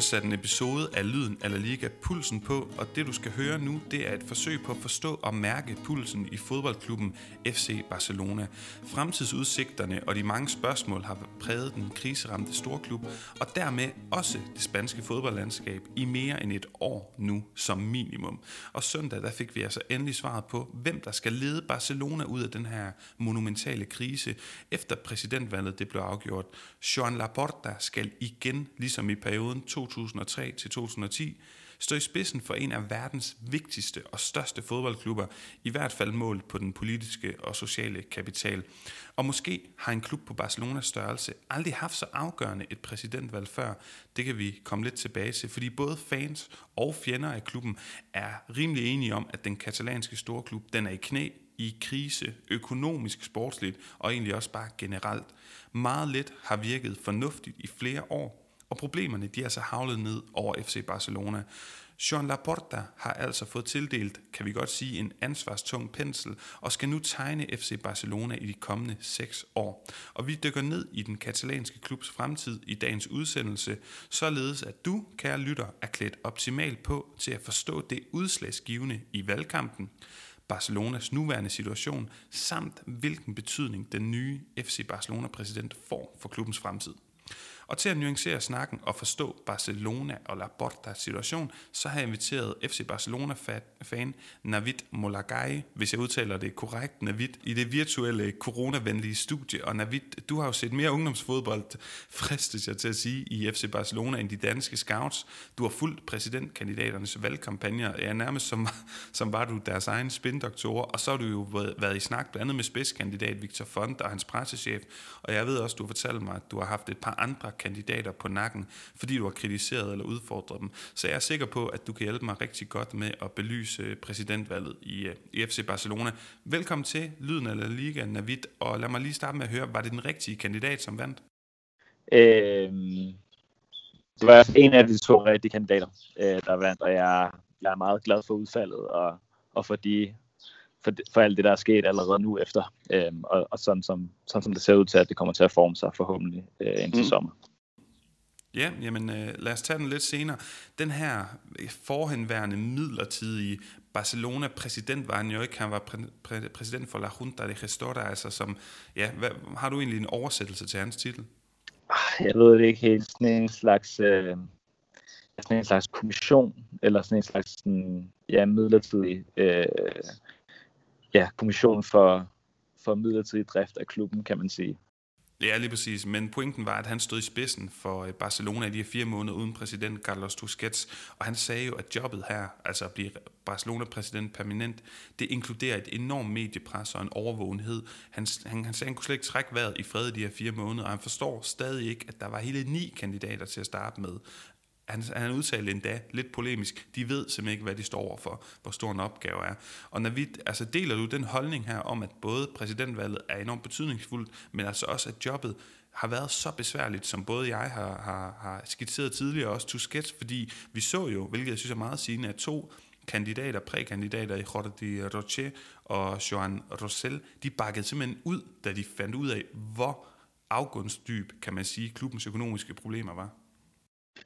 har sat en episode af Lyden af La Liga Pulsen på, og det du skal høre nu, det er et forsøg på at forstå og mærke pulsen i fodboldklubben FC Barcelona. Fremtidsudsigterne og de mange spørgsmål har præget den kriseramte storklub, og dermed også det spanske fodboldlandskab i mere end et år nu som minimum. Og søndag der fik vi altså endelig svaret på, hvem der skal lede Barcelona ud af den her monumentale krise, efter præsidentvalget det blev afgjort. Joan Laporta skal igen, ligesom i perioden 2003 til 2010, stå i spidsen for en af verdens vigtigste og største fodboldklubber, i hvert fald målt på den politiske og sociale kapital. Og måske har en klub på Barcelonas størrelse aldrig haft så afgørende et præsidentvalg før. Det kan vi komme lidt tilbage til, fordi både fans og fjender af klubben er rimelig enige om, at den katalanske storklub den er i knæ, i krise, økonomisk, sportsligt og egentlig også bare generelt. Meget lidt har virket fornuftigt i flere år, og problemerne de er så havlet ned over FC Barcelona. Jean Laporta har altså fået tildelt, kan vi godt sige, en ansvarstung pensel, og skal nu tegne FC Barcelona i de kommende seks år. Og vi dykker ned i den katalanske klubs fremtid i dagens udsendelse, således at du, kære lytter, er klædt optimalt på til at forstå det udslagsgivende i valgkampen, Barcelonas nuværende situation, samt hvilken betydning den nye FC Barcelona-præsident får for klubbens fremtid. Og til at nuancere snakken og forstå Barcelona og La Porta situation, så har jeg inviteret FC Barcelona-fan Navid Molagai, hvis jeg udtaler det korrekt, Navid, i det virtuelle coronavenlige studie. Og Navid, du har jo set mere ungdomsfodbold, fristes jeg til at sige, i FC Barcelona end de danske scouts. Du har fulgt præsidentkandidaternes valgkampagner. Ja, nærmest som, som var du deres egen spindoktorer, Og så har du jo været i snak blandt andet med spidskandidat Victor Font og hans pressechef. Og jeg ved også, du har fortalt mig, at du har haft et par andre kandidater på nakken, fordi du har kritiseret eller udfordret dem. Så jeg er sikker på, at du kan hjælpe mig rigtig godt med at belyse præsidentvalget i, øh, i FC Barcelona. Velkommen til Lyden af La Liga, Navid, og lad mig lige starte med at høre, var det den rigtige kandidat, som vandt? Øhm, det var en af de to rigtige kandidater, øh, der vandt, og jeg, jeg er meget glad for udfaldet, og, og for, de, for, for alt det, der er sket allerede nu efter, øhm, og, og sådan, som, sådan som det ser ud til, at det kommer til at forme sig forhåbentlig øh, indtil mm. sommer. Ja, jamen øh, lad os tage den lidt senere. Den her øh, forhenværende midlertidige Barcelona-præsident var han jo ikke. Han var præ- præ- præsident for La Junta de Gestora, altså som, ja, hvad, har du egentlig en oversættelse til hans titel? Ah, jeg ved det ikke helt. Sådan en slags, øh, sådan en slags kommission, eller sådan en slags sådan, ja, midlertidig øh, ja, kommission for, for midlertidig drift af klubben, kan man sige. Ja, lige præcis. Men pointen var, at han stod i spidsen for øh, Barcelona i de her fire måneder uden præsident Carlos Tusquets, og han sagde jo, at jobbet her, altså at blive Barcelona-præsident permanent, det inkluderer et enormt mediepres og en overvågenhed. Han, han, han sagde, at han kunne slet ikke trække vejret i fred i de her fire måneder, og han forstår stadig ikke, at der var hele ni kandidater til at starte med han, han udtalte endda lidt polemisk, de ved simpelthen ikke, hvad de står overfor, hvor stor en opgave er. Og når vi, altså deler du den holdning her om, at både præsidentvalget er enormt betydningsfuldt, men altså også, at jobbet har været så besværligt, som både jeg har, har, har skitseret tidligere, også også Tusquets, fordi vi så jo, hvilket jeg synes er meget sigende, at to kandidater, prækandidater i Jordi Roche og Joan Rosell, de bakkede simpelthen ud, da de fandt ud af, hvor afgrundsdyb, kan man sige, klubbens økonomiske problemer var.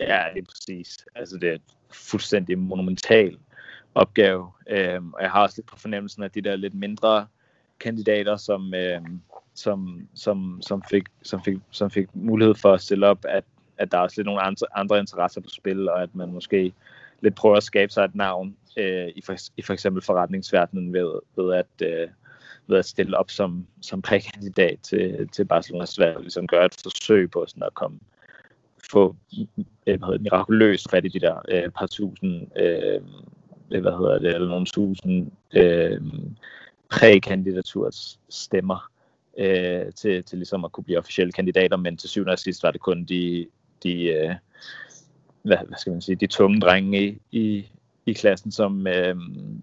Ja, det er præcis. Altså, det er en fuldstændig monumental opgave. Øhm, og jeg har også lidt på fornemmelsen, at de der lidt mindre kandidater, som, øhm, som, som, som, fik, som, fik, som fik mulighed for at stille op, at, at der er også lidt nogle andre, andre interesser på spil, og at man måske lidt prøver at skabe sig et navn øh, i, for, i for eksempel forretningsverdenen ved, ved at øh, ved at stille op som, som prækandidat til, til Barcelonas valg, ligesom gøre et forsøg på sådan at komme, få øh, hvad hedder, mirakuløst fat i de der øh, par tusind, øh, hvad hedder det, eller nogle tusind øh, prækandidaturs stemmer øh, til, til ligesom at kunne blive officielle kandidater, men til syvende og sidst var det kun de, de øh, hvad, hvad skal man sige, de tunge drenge i, i, i klassen, som, øh,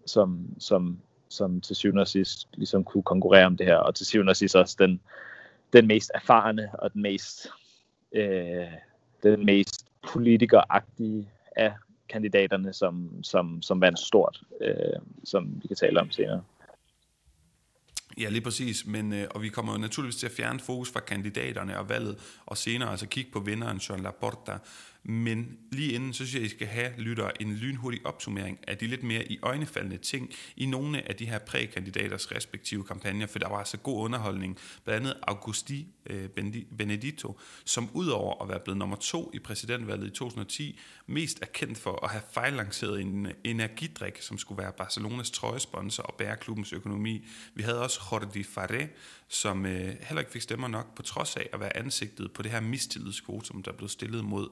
som, som, som til syvende og sidst ligesom kunne konkurrere om det her, og til syvende og sidst også den, den mest erfarne og den mest øh, den mest politikeragtige af kandidaterne, som, som, som vandt stort, øh, som vi kan tale om senere. Ja, lige præcis, men, øh, og vi kommer jo naturligvis til at fjerne fokus fra kandidaterne og valget, og senere altså kigge på vinderen Jean Laporta, men lige inden, så synes jeg, at I skal have, lytter, en lynhurtig opsummering af de lidt mere i øjnefaldende ting i nogle af de her prækandidaters respektive kampagner, for der var altså god underholdning. Blandt andet Augusti øh, Benedito, som udover at være blevet nummer to i præsidentvalget i 2010, mest er kendt for at have fejllanceret en øh, energidrik, som skulle være Barcelonas trøjesponsor og bære klubbens økonomi. Vi havde også Jordi Faré, som øh, heller ikke fik stemmer nok, på trods af at være ansigtet på det her mistillidskvotum, der blev stillet mod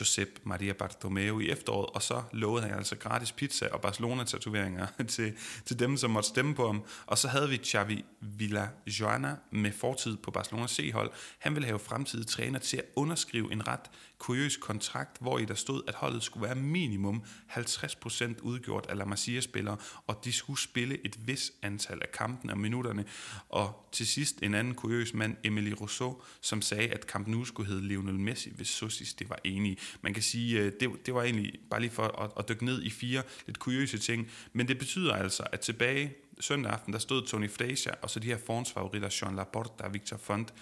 Josep Maria Bartomeu i efteråret, og så lovede han altså gratis pizza og Barcelona-tatoveringer til, til dem, som måtte stemme på ham. Og så havde vi Xavi Villa Joana med fortid på Barcelona C-hold. Han ville have fremtidige træner til at underskrive en ret kuriøs kontrakt, hvor i der stod, at holdet skulle være minimum 50% udgjort af La Masia-spillere, og de skulle spille et vis antal af kampene og minutterne. Og til sidst en anden kuriøs mand, Emily Rousseau, som sagde, at kampen nu skulle hedde Lionel Messi, hvis Sosis det var enige. Man kan sige, øh, det, det var egentlig bare lige for at, at dykke ned i fire lidt kuriøse ting, men det betyder altså, at tilbage søndag aften, der stod Tony Frazier, og så de her forhåndsfavoritter, Jean Laporta og Victor Font,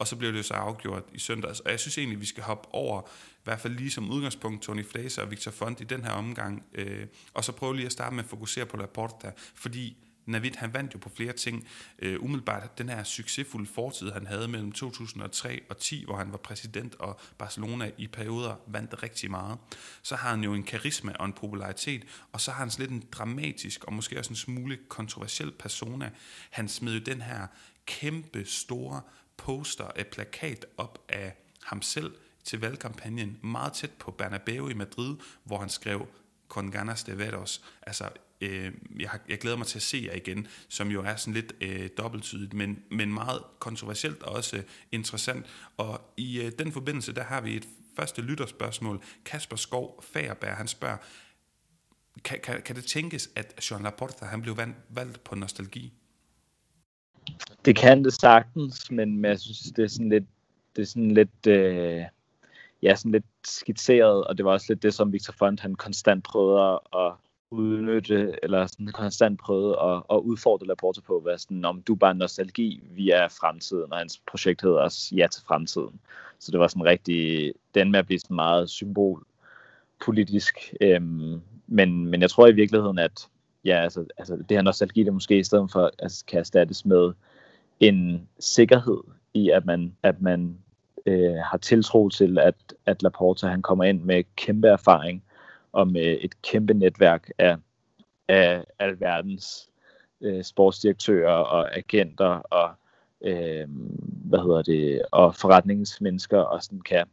og så blev det så afgjort i søndags. Og jeg synes egentlig, vi skal hoppe over, i hvert fald lige som udgangspunkt, Tony Fraser og Victor Font i den her omgang, øh, og så prøve lige at starte med at fokusere på Laporta, fordi Navid, han vandt jo på flere ting. Øh, umiddelbart den her succesfulde fortid, han havde mellem 2003 og 10, hvor han var præsident, og Barcelona i perioder vandt rigtig meget. Så har han jo en karisma og en popularitet, og så har han sådan lidt en dramatisk og måske også en smule kontroversiel persona. Han smed jo den her kæmpe store poster, et plakat op af ham selv til valgkampagnen, meget tæt på Bernabeu i Madrid, hvor han skrev Con ganas de veros, altså øh, jeg, jeg glæder mig til at se jer igen, som jo er sådan lidt øh, dobbelttydigt, men, men meget kontroversielt og også øh, interessant. Og i øh, den forbindelse, der har vi et første lytterspørgsmål. Kasper Skov Fagerberg, han spørger, kan, kan, kan det tænkes, at Jean Laporta han blev valgt på nostalgi? Det kan det sagtens, men, men jeg synes, det er sådan lidt, det er sådan lidt, øh, ja, sådan lidt skitseret, og det var også lidt det, som Victor Font han konstant prøvede at udnytte, eller sådan konstant prøvede at, at udfordre Laporte på, hvad sådan, om du er bare nostalgi, vi er fremtiden, og hans projekt hedder også Ja til fremtiden. Så det var sådan rigtig, den med at blive sådan meget symbolpolitisk, øhm, men, men jeg tror i virkeligheden, at ja, altså, altså det her nostalgi, det måske i stedet for altså, kan erstattes med en sikkerhed i, at man, at man øh, har tiltro til, at, at Laporta han kommer ind med kæmpe erfaring og med et kæmpe netværk af, af alverdens øh, sportsdirektører og agenter og øh, hvad hedder det og forretningsmennesker og sådan kan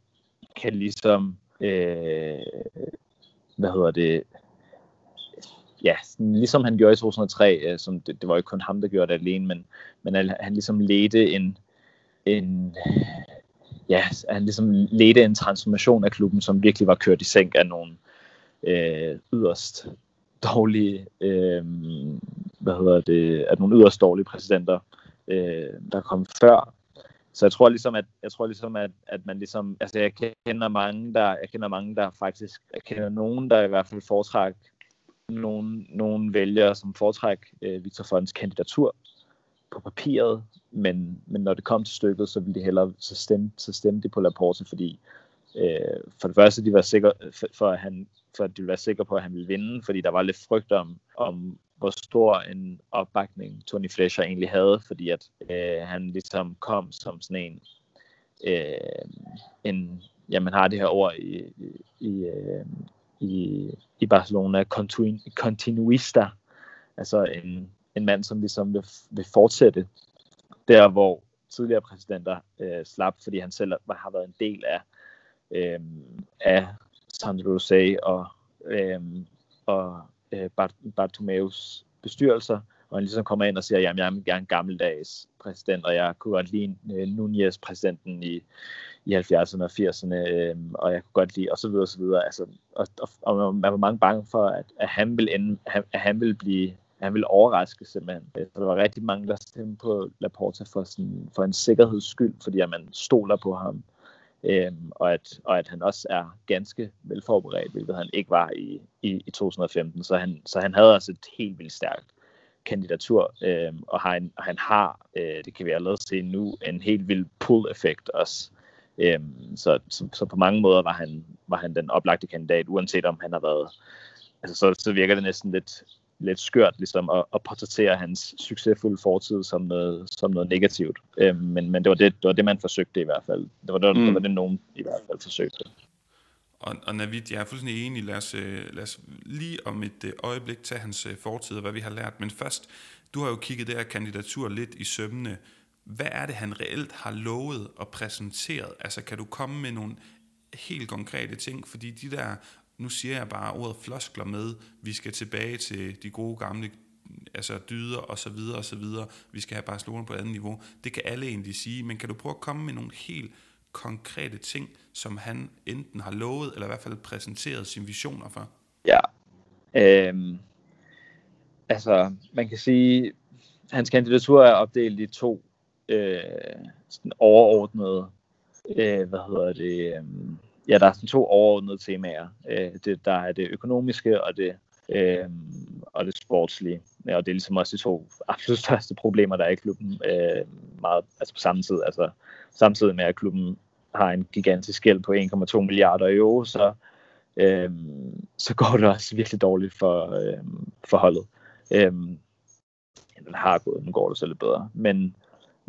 kan ligesom øh, hvad hedder det ja, ligesom han gjorde i 2003, øh, som det, det var ikke kun ham, der gjorde det alene, men, men han ligesom ledte en, en ja, han ligesom ledte en transformation af klubben, som virkelig var kørt i sænk af nogle øh, yderst dårlige, øh, hvad hedder det, at nogle yderst dårlige præsidenter, øh, der kom før. Så jeg tror ligesom, at, jeg tror ligesom, at, at man ligesom, altså jeg kender mange, der, jeg kender mange, der faktisk, jeg kender nogen, der i hvert fald foretræk nogle, nogle vælgere, som foretræk øh, Victor Fonds kandidatur på papiret, men, men når det kom til stykket, så ville de hellere så stemme, så stemme de på Laporte, fordi øh, for det første, de var sikre, for, for, at han, for at de ville være sikre på, at han ville vinde, fordi der var lidt frygt om, om hvor stor en opbakning Tony Fletcher egentlig havde, fordi at øh, han ligesom kom som sådan en, øh, en ja, man har det her ord i, i, øh, i, i Barcelona, continuista, altså en, en mand, som ligesom vil, vil fortsætte der, hvor tidligere præsidenter øh, slap, fordi han selv har været en del af, øh, af Sandro Rosé og, øh, og øh, Bart, Bartomeus bestyrelser, og han ligesom kommer ind og siger, jamen jeg er en gammeldags præsident, og jeg kunne godt lide øh, Nunez præsidenten i, i 70'erne og 80'erne, øh, og jeg kunne godt lide, og så videre, og så videre. Altså, og, og, og man var mange bange for, at, at han ville ende, at han ville blive han ville overraske simpelthen. Øh, så der var rigtig mange, der stemte på Laporta for, sådan, for en sikkerheds skyld, fordi at man stoler på ham, øhm, og, at, og at han også er ganske velforberedt, hvilket han ikke var i, i, i 2015. Så han, så han havde også et helt vildt stærkt kandidatur, øhm, og han, han har, øh, det kan vi allerede se nu, en helt vild pull-effekt også. Øh, så, så, så på mange måder var han, var han den oplagte kandidat, uanset om han har været, altså så, så virker det næsten lidt, lidt skørt ligesom at, at portrættere hans succesfulde fortid som noget, som noget negativt. Øh, men, men det var det, det var det, man forsøgte i hvert fald. Det var det, mm. det, var det nogen i hvert fald forsøgte. Og, og Navid, jeg er fuldstændig enig. Lad os, øh, lad os lige om et øh, øjeblik tage hans øh, fortid og hvad vi har lært. Men først, du har jo kigget det her kandidatur lidt i sømmene. Hvad er det, han reelt har lovet og præsenteret? Altså, kan du komme med nogle helt konkrete ting? Fordi de der, nu siger jeg bare ordet floskler med, vi skal tilbage til de gode gamle altså dyder og så videre og så videre. Vi skal have Barcelona på et andet niveau. Det kan alle egentlig sige, men kan du prøve at komme med nogle helt konkrete ting, som han enten har lovet, eller i hvert fald præsenteret sine visioner for? Ja, øhm, altså man kan sige, hans kandidatur er opdelt i to øh, sådan overordnede, øh, hvad hedder det, øh, ja, der er sådan to overordnede temaer. Øh, det, der er det økonomiske og det, øh, og det sportslige. Ja, og det er ligesom også de to absolut største problemer, der er i klubben øh, meget, altså på samme tid. Altså samtidig med, at klubben har en gigantisk gæld på 1,2 milliarder euro, så, øh, så går det også virkelig dårligt for, øh, for holdet. Øh, den har gået, nu går det så lidt bedre. Men,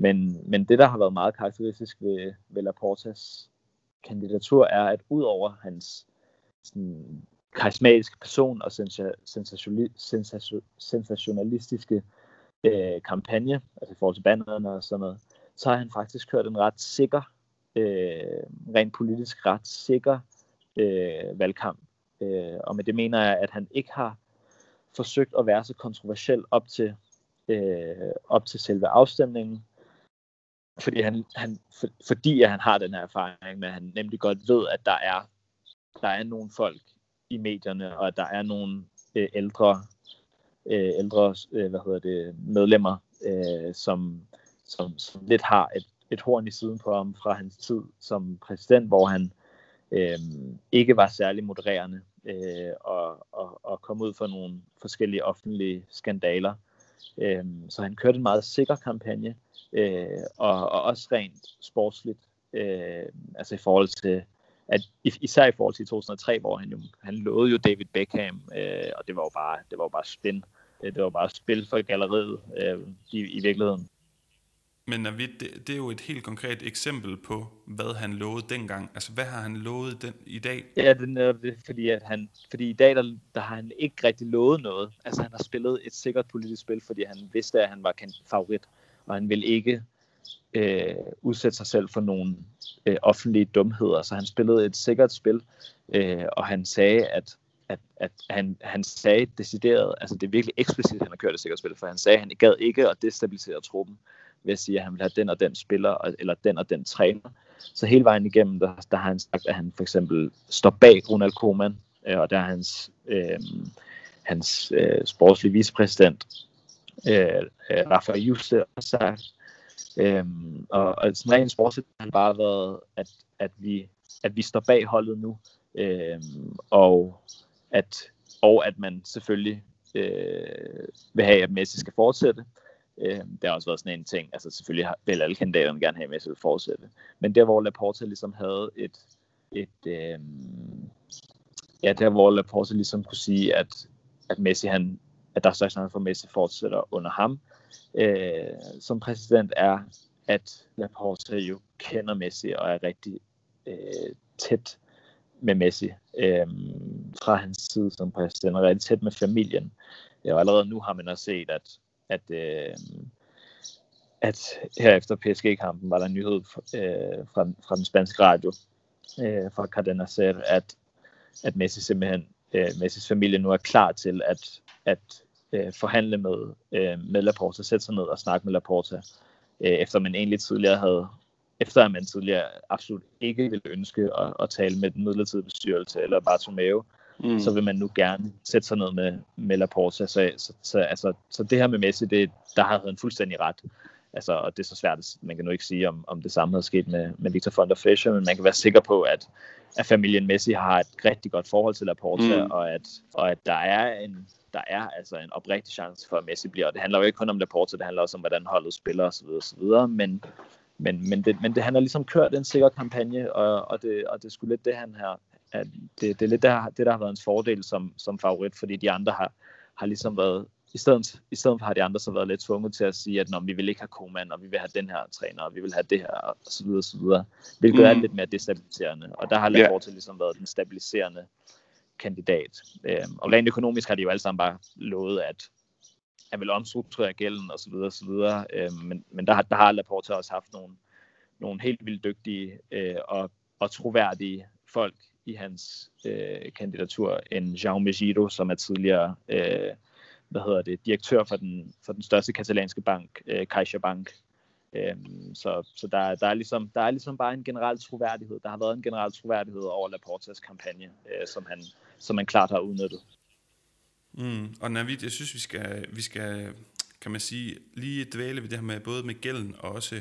men, men det, der har været meget karakteristisk ved, ved Laportas kandidatur, er, at udover hans sådan, karismatiske person og sensationalistiske øh, kampagne, altså i forhold til banderne og sådan noget, så har han faktisk kørt en ret sikker øh, rent politisk ret sikker øh, valgkamp. Øh, og med det mener jeg, at han ikke har forsøgt at være så kontroversiel op til, øh, op til selve afstemningen, fordi han, han, for, fordi at han har den her erfaring med, at han nemlig godt ved, at der er, der er nogle folk i medierne, og at der er nogle øh, ældre, øh, ældre øh, hvad hedder det, medlemmer, øh, som, som, som lidt har et et horn i siden på ham fra hans tid som præsident, hvor han øh, ikke var særlig modererende øh, og, og, og kom ud for nogle forskellige offentlige skandaler. Øh, så han kørte en meget sikker kampagne, øh, og, og også rent sportsligt, øh, altså i forhold til at især i forhold til 2003, hvor han jo han lovede jo David Beckham, øh, og det var jo bare det var jo bare spin. Øh, det var bare spil for galleriet øh, i, i virkeligheden. Men Navid, det, det er jo et helt konkret eksempel på, hvad han lovede dengang. Altså, hvad har han lovet den, i dag? Ja, det er det, fordi, at han, fordi i dag, der, der har han ikke rigtig lovet noget. Altså, han har spillet et sikkert politisk spil, fordi han vidste, at han var favorit, og han ville ikke øh, udsætte sig selv for nogle øh, offentlige dumheder. Så han spillede et sikkert spil, øh, og han sagde, at at, at han, han sagde decideret, altså det er virkelig eksplicit, at han har kørt et sikkert spil, for han sagde, at han gad ikke at destabilisere truppen ved at sige, at han vil have den og den spiller, eller den og den træner. Så hele vejen igennem, der, der har han sagt, at han for eksempel står bag Ronald Koeman, øh, og der er hans, øh, hans øh, sportslige vicepræsident, øh, øh Rafael Juste, også sagt. Øh, og, og sådan rent sportsligt har han bare været, at, at, vi, at vi står bag holdet nu, øh, og, at, og at man selvfølgelig øh, vil have, at Messi skal fortsætte, Øh, det har også været sådan en ting, altså selvfølgelig har, vil alle kandidaterne gerne have, at Messi vil fortsætte. Men der hvor Laporta ligesom havde et, et øh, ja, der hvor Laporta ligesom kunne sige, at, at Messi han, at der er størst for Messi fortsætter under ham øh, som præsident, er, at Laporte jo kender Messi og er rigtig øh, tæt med Messi øh, fra hans side som præsident, og rigtig tæt med familien. Ja, og allerede nu har man også set, at at, øh, at her efter PSG-kampen var der en nyhed øh, fra, fra den spanske radio, øh, fra Cadena Ser, at, at Messi simpelthen, øh, Messis familie nu er klar til at, at øh, forhandle med, øh, med Laporta, sætte sig ned og snakke med Laporta, øh, efter man egentlig tidligere havde efter at man tidligere absolut ikke ville ønske at, at tale med den midlertidige bestyrelse eller Bartomeu, mm. så vil man nu gerne sætte sig ned med, med Laporta. Så, så, så, altså, så det her med Messi, det, der har han fuldstændig ret. Altså, og det er så svært, man kan nu ikke sige, om, om det samme har sket med, med Victor von der Fischer, men man kan være sikker på, at, at familien Messi har et rigtig godt forhold til Laporta, mm. og, at, og at der er en, der er altså en oprigtig chance for, at Messi bliver. Og det handler jo ikke kun om Laporte, det handler også om, hvordan holdet spiller osv. osv. Men, men, men, det, men det, han har ligesom kørt en sikker kampagne, og, og, det, og det er sgu lidt det, han har, at det, det er lidt det, det, der har været hans fordel som, som favorit, fordi de andre har, har ligesom været, i stedet, i stedet for har de andre så været lidt tvunget til at sige, at når vi vil ikke have Koeman, og vi vil have den her træner, og vi vil have det her, og så videre, og så videre. Hvilket mm. er lidt mere destabiliserende. Og der har Laporte yeah. ligesom været den stabiliserende kandidat. Øh, og rent økonomisk har de jo alle sammen bare lovet, at han vil omstrukturere gælden osv. videre. Øh, men, men der, der har Laporte også haft nogle, nogle helt vildt dygtige øh, og, og troværdige folk i hans øh, kandidatur end Jaume Megido, som er tidligere øh, hvad hedder det, direktør for den, for den største katalanske bank, øh, CaixaBank. Øhm, så så der, der, er ligesom, der er ligesom bare en generel troværdighed. Der har været en generel troværdighed over Laportas kampagne, øh, som, han, som han klart har udnyttet. Mm, og Navid, jeg synes, vi skal, vi skal, kan man sige, lige dvæle ved det her med både med gælden og også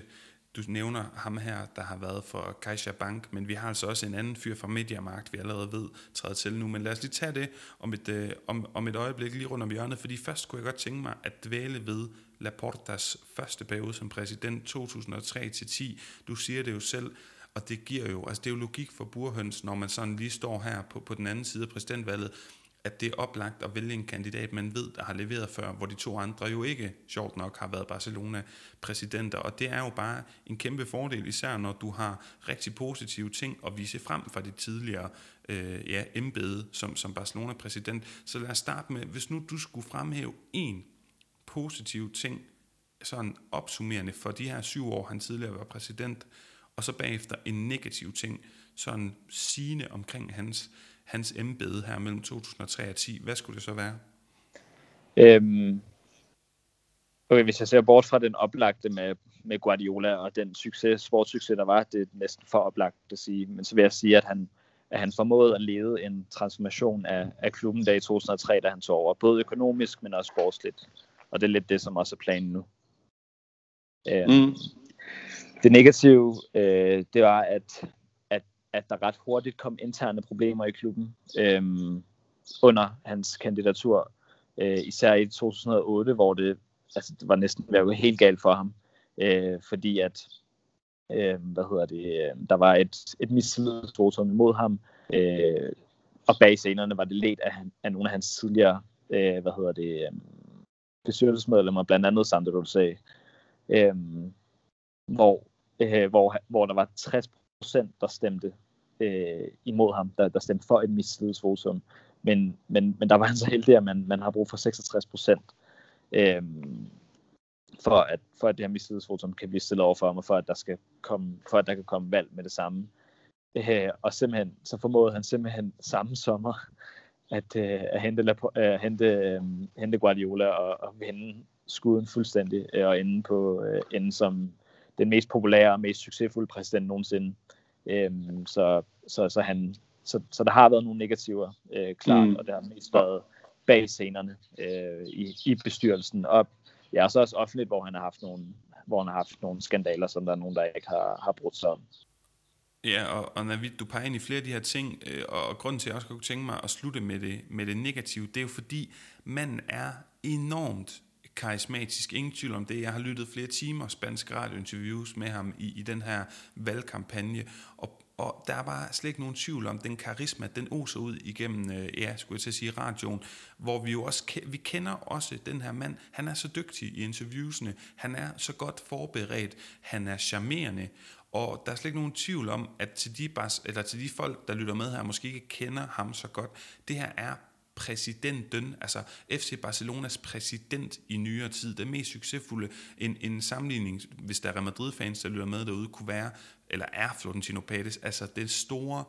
du nævner ham her, der har været for Caixa Bank, men vi har altså også en anden fyr fra Mediamarkt, vi allerede ved træder til nu. Men lad os lige tage det om et, øh, om, om et øjeblik lige rundt om hjørnet, fordi først kunne jeg godt tænke mig at dvæle ved Laportas første periode som præsident 2003-10. Du siger det jo selv, og det giver jo, altså det er jo logik for burhøns, når man sådan lige står her på, på den anden side af præsidentvalget, at det er oplagt at vælge en kandidat, man ved, der har leveret før, hvor de to andre jo ikke, sjovt nok, har været Barcelona-præsidenter. Og det er jo bare en kæmpe fordel, især når du har rigtig positive ting at vise frem fra dit tidligere øh, ja, embede som, som Barcelona-præsident. Så lad os starte med, hvis nu du skulle fremhæve en positiv ting, sådan opsummerende for de her syv år, han tidligere var præsident, og så bagefter en negativ ting, sådan sigende omkring hans hans embede her mellem 2003 og 10, hvad skulle det så være? Øhm, okay, hvis jeg ser bort fra den oplagte med, med Guardiola og den succes, sportssucces, der var, det er næsten for oplagt at sige, men så vil jeg sige, at han, at han formåede at lede en transformation af, af klubben der i 2003, da han tog over, både økonomisk, men også sportsligt. Og det er lidt det, som også er planen nu. Øhm, mm. Det negative, øh, det var, at at der ret hurtigt kom interne problemer i klubben øh, under hans kandidatur. Øh, især i 2008, hvor det, altså, det var næsten været helt galt for ham. Øh, fordi at øh, hvad hedder det, øh, der var et, et mislidsvotum imod ham, øh, og bag scenerne var det let af, af nogle af hans tidligere øh, hvad hedder det, øh, bestyrelsesmedlemmer, blandt andet Sandro Dulce, øh, hvor, øh, hvor, hvor der var 60 procent, der stemte øh, imod ham, der, der stemte for et mistillidsvotum. Men, men, men der var han så heldig, at man, man har brug for 66 procent, øh, for, at, for at det her mistillidsvotum kan blive stillet over for ham, og for at der, skal komme, for at der kan komme valg med det samme. Øh, og simpelthen, så formåede han simpelthen samme sommer at, øh, at hente, øh, hente, øh, hente Guardiola og, og vende skuden fuldstændig øh, og ende, på, øh, ende som den mest populære og mest succesfulde præsident nogensinde. Øhm, så, så, så, han, så, så der har været nogle negativer, øh, klart, mm. og det har mest været bag scenerne øh, i, i bestyrelsen. Og ja, så også offentligt, hvor han har haft nogle, hvor han har haft nogle skandaler, som der er nogen, der ikke har, har brudt sig om. Ja, og, og Navid, du peger ind i flere af de her ting, øh, og, og grunden til, at jeg også kunne tænke mig at slutte med det, med det negative, det er jo fordi, manden er enormt karismatisk, ingen tvivl om det. Jeg har lyttet flere timer spanske radiointerviews med ham i, i den her valgkampagne, og, og der er bare slet ikke nogen tvivl om, den karisma, den oser ud igennem, øh, ja, skulle jeg til at sige, radioen, hvor vi jo også, vi kender også den her mand, han er så dygtig i interviewsene, han er så godt forberedt, han er charmerende, og der er slet ikke nogen tvivl om, at til de, bas, eller til de folk, der lytter med her, måske ikke kender ham så godt, det her er præsidenten, altså FC Barcelonas præsident i nyere tid, den mest succesfulde, en, en sammenligning, hvis der er Real Madrid-fans, der lytter med derude, kunne være, eller er Florentino Pérez, altså det store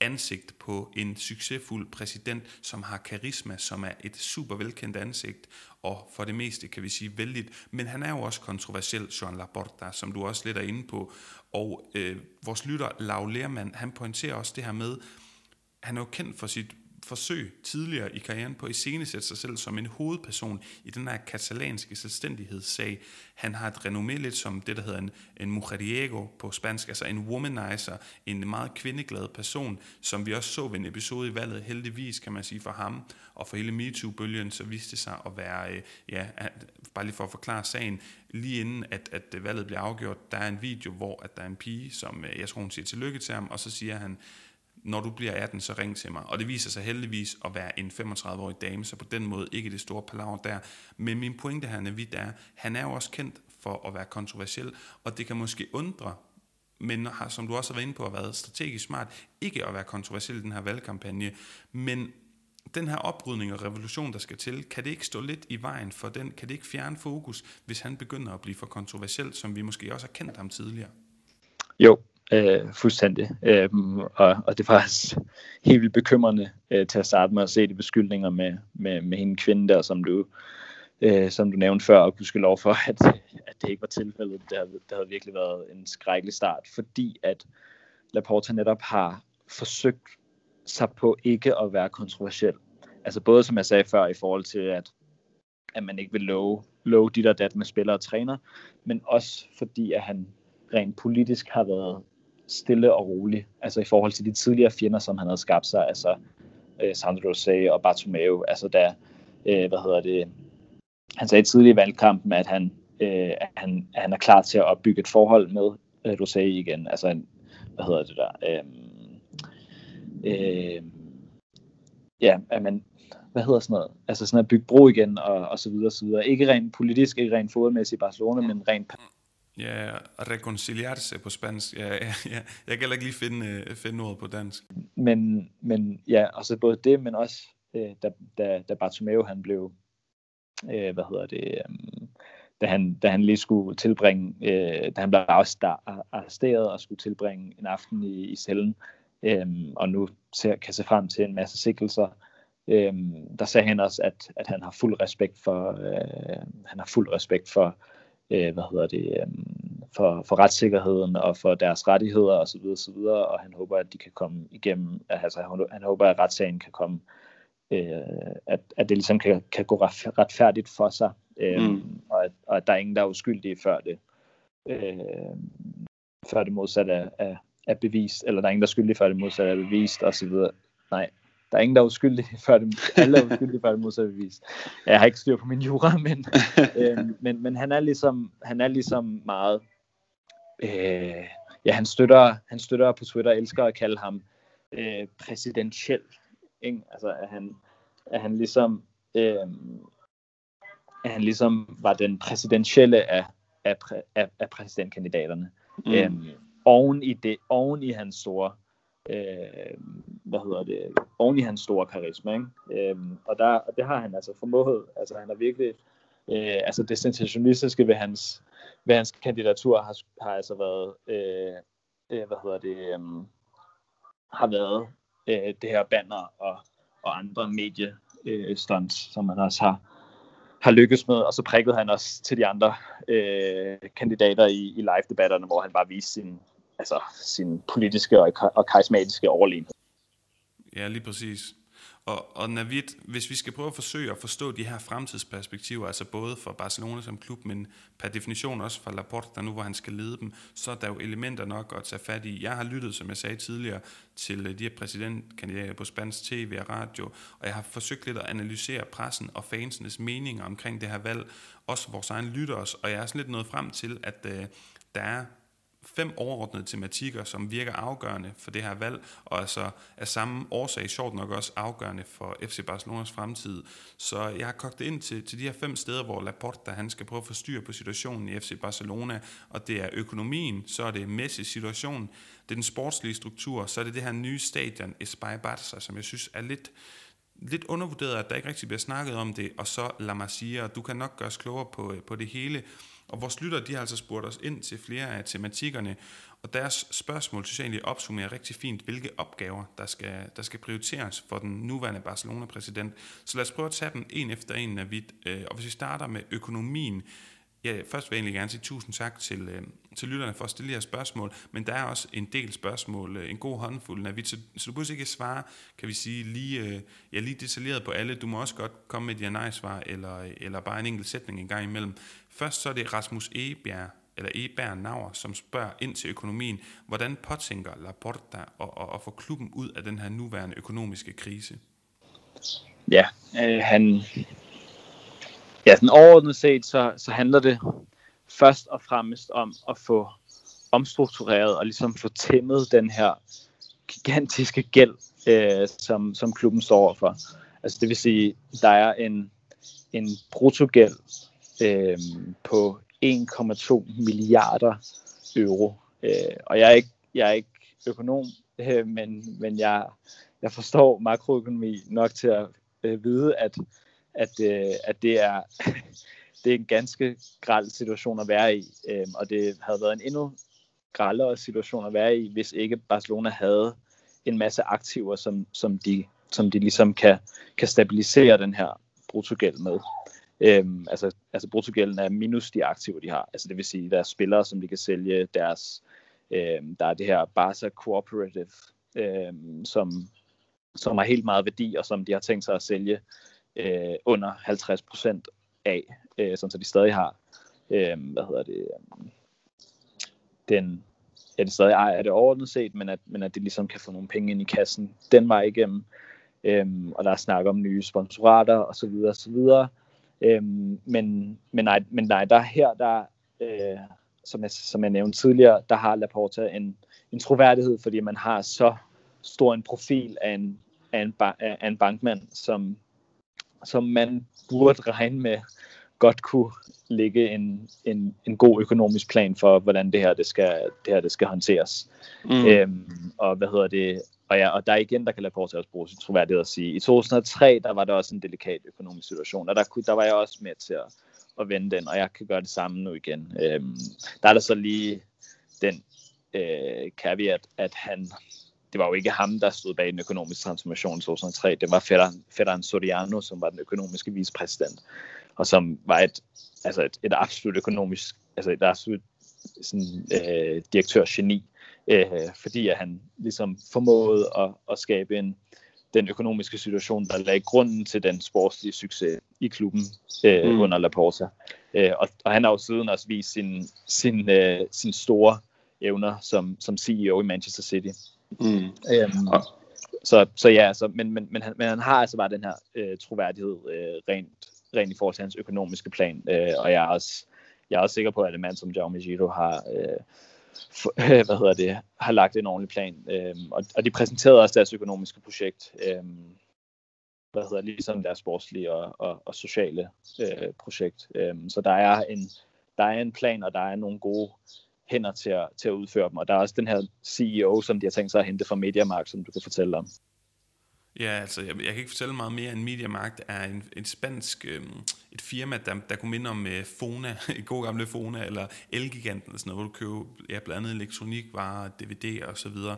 ansigt på en succesfuld præsident, som har karisma, som er et super velkendt ansigt, og for det meste kan vi sige vældigt, men han er jo også kontroversiel, Joan Laporta, som du også lidt er inde på, og øh, vores lytter, Lav Lermand, han pointerer også det her med, han er jo kendt for sit forsøg tidligere i karrieren på at iscenesætte sig selv som en hovedperson i den her katalanske selvstændighedssag. Han har et renommé lidt som det, der hedder en, en mujeriego på spansk, altså en womanizer, en meget kvindeglad person, som vi også så ved en episode i valget, heldigvis kan man sige for ham, og for hele MeToo-bølgen, så viste det sig at være, øh, ja, bare lige for at forklare sagen, lige inden at, at valget bliver afgjort, der er en video, hvor at der er en pige, som øh, jeg tror hun siger tillykke til ham, og så siger han, når du bliver 18, så ring til mig. Og det viser sig heldigvis at være en 35-årig dame, så på den måde ikke det store palaver der. Men min pointe her, Navid, er, han er jo også kendt for at være kontroversiel, og det kan måske undre, men har, som du også har været inde på, har været strategisk smart, ikke at være kontroversiel i den her valgkampagne. Men den her oprydning og revolution, der skal til, kan det ikke stå lidt i vejen for den? Kan det ikke fjerne fokus, hvis han begynder at blive for kontroversiel, som vi måske også har kendt ham tidligere? Jo, øh, fuldstændig. Øh, og, og det var faktisk helt vildt bekymrende øh, til at starte med at se de beskyldninger med, med, med hende kvinde der, som du, øh, som du nævnte før, og kunne lov for, at, at det ikke var tilfældet. Det havde, det havde virkelig været en skrækkelig start, fordi at Laporta netop har forsøgt sig på ikke at være kontroversiel. Altså både som jeg sagde før i forhold til, at, at man ikke vil love, love dit og dat med spillere og træner, men også fordi, at han rent politisk har været stille og rolig, altså i forhold til de tidligere fjender, som han havde skabt sig, altså øh, Sandro Rosé og Bartomeu, altså da, øh, hvad hedder det, han sagde tidligere i valgkampen, at han, øh, at han, at han er klar til at opbygge et forhold med øh, Rosé igen, altså en, hvad hedder det der, øh, øh, ja, at man, hvad hedder sådan noget, altså sådan at bygge bro igen, og, og så videre, og så videre. Ikke rent politisk, ikke rent fodboldmæssigt i Barcelona, men rent Ja, reconciliarse på spansk. Ja, ja, ja. Jeg kan heller ikke lige finde, øh, finde ordet på dansk. Men, men ja, og så både det, men også øh, da, da, da Bartomeu han blev, øh, hvad hedder det, øh, da, han, da han lige skulle tilbringe, øh, da han blev arresteret og skulle tilbringe en aften i, i cellen, øh, og nu ser, kan se frem til en masse sikkelser, øh, der sagde han også, at, at han har fuld respekt for, øh, han har fuld respekt for, øh, hvad hedder det, øh, for, for retssikkerheden og for deres rettigheder osv. osv. Og, og han håber, at de kan komme igennem, altså han, han håber, at retssagen kan komme, øh, at, at det ligesom kan, kan gå retfærdigt for sig, øh, mm. og, at, og at der er ingen, der er uskyldige før det, øh, før det modsatte er, er, er bevist, eller der er ingen, der er skyldige før det modsatte er bevist osv. Nej, der er ingen, der er uskyldig, før det, alle er uskyldige, før det modsatte bevis. Jeg har ikke styr på min jura, men, øh, men, men han, er ligesom, han er ligesom meget... Øh, ja, han støtter, han støtter på Twitter, elsker at kalde ham øh, præsidentiel. Ikke? Altså, at han, at han ligesom... Øh, at han ligesom var den præsidentielle af, af, af, af præsidentkandidaterne. Mm. Øhm, oven, i det, oven i hans store øh, hvad hedder det, oven i hans store karisma. Ikke? Øhm, og, der, og det har han altså formået. Altså han har virkelig, øh, altså det sensationistiske ved hans, ved hans kandidatur har, har altså været, øh, øh, hvad hedder det, øh, har været øh, det her banner og, og andre medie øh, stunts, som han også har, har lykkes med, og så prikkede han også til de andre øh, kandidater i, i live-debatterne, hvor han bare viste sin, altså, sin politiske og, og karismatiske overlegenhed. Ja, lige præcis. Og, og Navid, hvis vi skal prøve at forsøge at forstå de her fremtidsperspektiver, altså både for Barcelona som klub, men per definition også for Laporta, nu hvor han skal lede dem, så er der jo elementer nok at tage fat i. Jeg har lyttet, som jeg sagde tidligere, til øh, de her præsidentkandidater på spansk tv og radio, og jeg har forsøgt lidt at analysere pressen og fansenes meninger omkring det her valg, også vores egen lytteres, og jeg er sådan lidt nået frem til, at øh, der er fem overordnede tematikker, som virker afgørende for det her valg, og altså af samme årsag sjovt nok også afgørende for FC Barcelonas fremtid. Så jeg har kogt det ind til, til de her fem steder, hvor Laporta han skal prøve at få styr på situationen i FC Barcelona, og det er økonomien, så er det Messi's situation, det er den sportslige struktur, så er det det her nye stadion, Espai Barça, som jeg synes er lidt lidt undervurderet, at der ikke rigtig bliver snakket om det, og så La Masia, du kan nok gøre os klogere på, øh, på det hele. Og vores lytter, de har altså spurgt os ind til flere af tematikkerne, og deres spørgsmål synes jeg egentlig opsummerer rigtig fint, hvilke opgaver, der skal, der skal prioriteres for den nuværende Barcelona-præsident. Så lad os prøve at tage dem en efter en, Navid. Øh, og hvis vi starter med økonomien, Ja, først vil jeg egentlig gerne sige tusind tak til, øh, til lytterne for at stille jer spørgsmål, men der er også en del spørgsmål, øh, en god håndfuld, Navid, så, så du pludselig ikke svare, kan vi sige, lige, øh, ja, lige detaljeret på alle. Du må også godt komme med et ja-nej-svar, eller, øh, eller bare en enkelt sætning en gang imellem. Først så er det Rasmus Ebjerg, eller Eberg Nauer, som spørger ind til økonomien. Hvordan påtænker Laporta at, at, at få klubben ud af den her nuværende økonomiske krise? Ja, øh, han, ja, den overordnet set, så, så handler det først og fremmest om at få omstruktureret og ligesom få tæmmet den her gigantiske gæld, øh, som, som klubben står overfor. Altså det vil sige, der er en, en bruttogæld øh, på 1,2 milliarder euro. Øh, og jeg er ikke, jeg er ikke økonom, øh, men, men jeg, jeg forstår makroøkonomi nok til at øh, vide, at, at, øh, at det er det er en ganske græld situation at være i, øh, og det havde været en endnu grældere situation at være i, hvis ikke Barcelona havde en masse aktiver, som, som, de, som de ligesom kan, kan stabilisere den her bruttogæld med. Øhm, altså, altså bruttogælden er minus de aktiver, de har. Altså det vil sige, der er spillere, som de kan sælge deres... Øhm, der er det her Barca Cooperative, øhm, som, som har helt meget værdi, og som de har tænkt sig at sælge øh, under 50 procent af, øh, sådan så de stadig har, øh, hvad hedder det, øh, den, ja, det stadig ejer det overordnet set, men at, men at de ligesom kan få nogle penge ind i kassen den vej igennem. Øhm, og der er snak om nye sponsorater og så videre og så videre. Øhm, men, men, nej, men nej, der her, der, øh, som, jeg, som jeg nævnte tidligere, der har Laporta en, en troværdighed, fordi man har så stor en profil af en, af en, af en bankmand, som, som man burde regne med godt kunne ligge en, en, en god økonomisk plan for, hvordan det her det skal, det her, det skal håndteres. Mm. Øhm, og hvad hedder det? Og, ja, og der er igen, der kan Laporte også bruge sin troværdighed at sige. I 2003, der var der også en delikat økonomisk situation, og der, kunne, der var jeg også med til at, at vende den, og jeg kan gøre det samme nu igen. Øhm, der er der så lige den øh, caveat, at han, det var jo ikke ham, der stod bag den økonomiske transformation i 2003. Det var Ferran Soriano, som var den økonomiske vicepræsident, og som var et, altså et, et absolut økonomisk, altså et absolut sådan, øh, direktørgeni, øh, fordi at han ligesom formåede at, at skabe en, den økonomiske situation, der lagde grunden til den sportslige succes i klubben øh, mm. under Laporta. Øh, og, og han har jo siden også vist sin, sin, øh, sin store evner som, som CEO i Manchester City. Mm. Øhm, så, så ja, så, men, men, men, han, men han har altså bare den her øh, troværdighed øh, rent, rent i forhold til hans økonomiske plan, øh, og jeg er også jeg er også sikker på, at en mand som Jaume Giro har, øh, for, øh, hvad hedder det, har lagt en ordentlig plan, øh, og, og de præsenterede også deres økonomiske projekt, øh, hvad hedder ligesom deres sportslige og, og, og sociale øh, projekt. Øh, så der er en der er en plan, og der er nogle gode hænder til at, til at udføre dem. Og der er også den her CEO, som de har tænkt sig at hente fra Mediamarkt, som du kan fortælle om. Ja, altså, jeg, jeg kan ikke fortælle meget mere, end Mediamarkt er en, en spansk øh, et firma, der, der kunne minde om øh, Fona, et god gamle Fona, eller Elgiganten, eller sådan noget, hvor du køber ja, blandt andet elektronikvarer, DVD og så videre,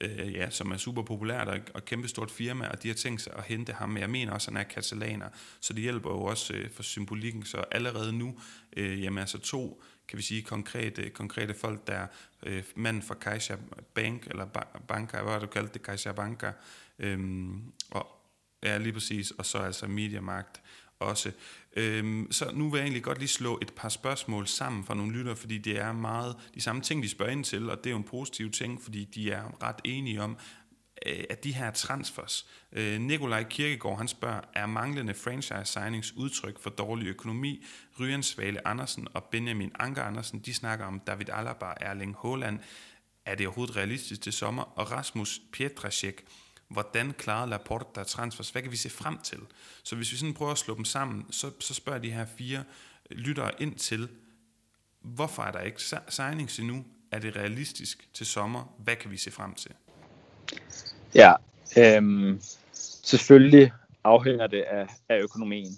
øh, ja, som er super populært og, og kæmpestort firma, og de har tænkt sig at hente ham, men jeg mener også, at han er katalaner, så det hjælper jo også øh, for symbolikken, så allerede nu, øh, jamen altså to kan vi sige, konkrete, konkrete folk, der øh, manden fra Caixa Bank, eller Banka, hvad har du kaldt det, Kaiser Banka, øhm, og ja, lige præcis, og så altså Mediamarkt også. Øhm, så nu vil jeg egentlig godt lige slå et par spørgsmål sammen fra nogle lytter, fordi det er meget de samme ting, de spørger ind til, og det er jo en positiv ting, fordi de er ret enige om, Øh, af de her transfers. Øh, Nikolaj Kirkegaard han spørger, er manglende franchise signings udtryk for dårlig økonomi? Ryan Svale Andersen og Benjamin Anker Andersen, de snakker om David Alaba og Erling Haaland. Er det overhovedet realistisk til sommer? Og Rasmus Pietrasek, hvordan klarede Laporta transfers? Hvad kan vi se frem til? Så hvis vi sådan prøver at slå dem sammen, så, så spørger de her fire lyttere ind til, hvorfor er der ikke signings endnu? Er det realistisk til sommer? Hvad kan vi se frem til? Ja, øhm, selvfølgelig afhænger det af, af økonomien.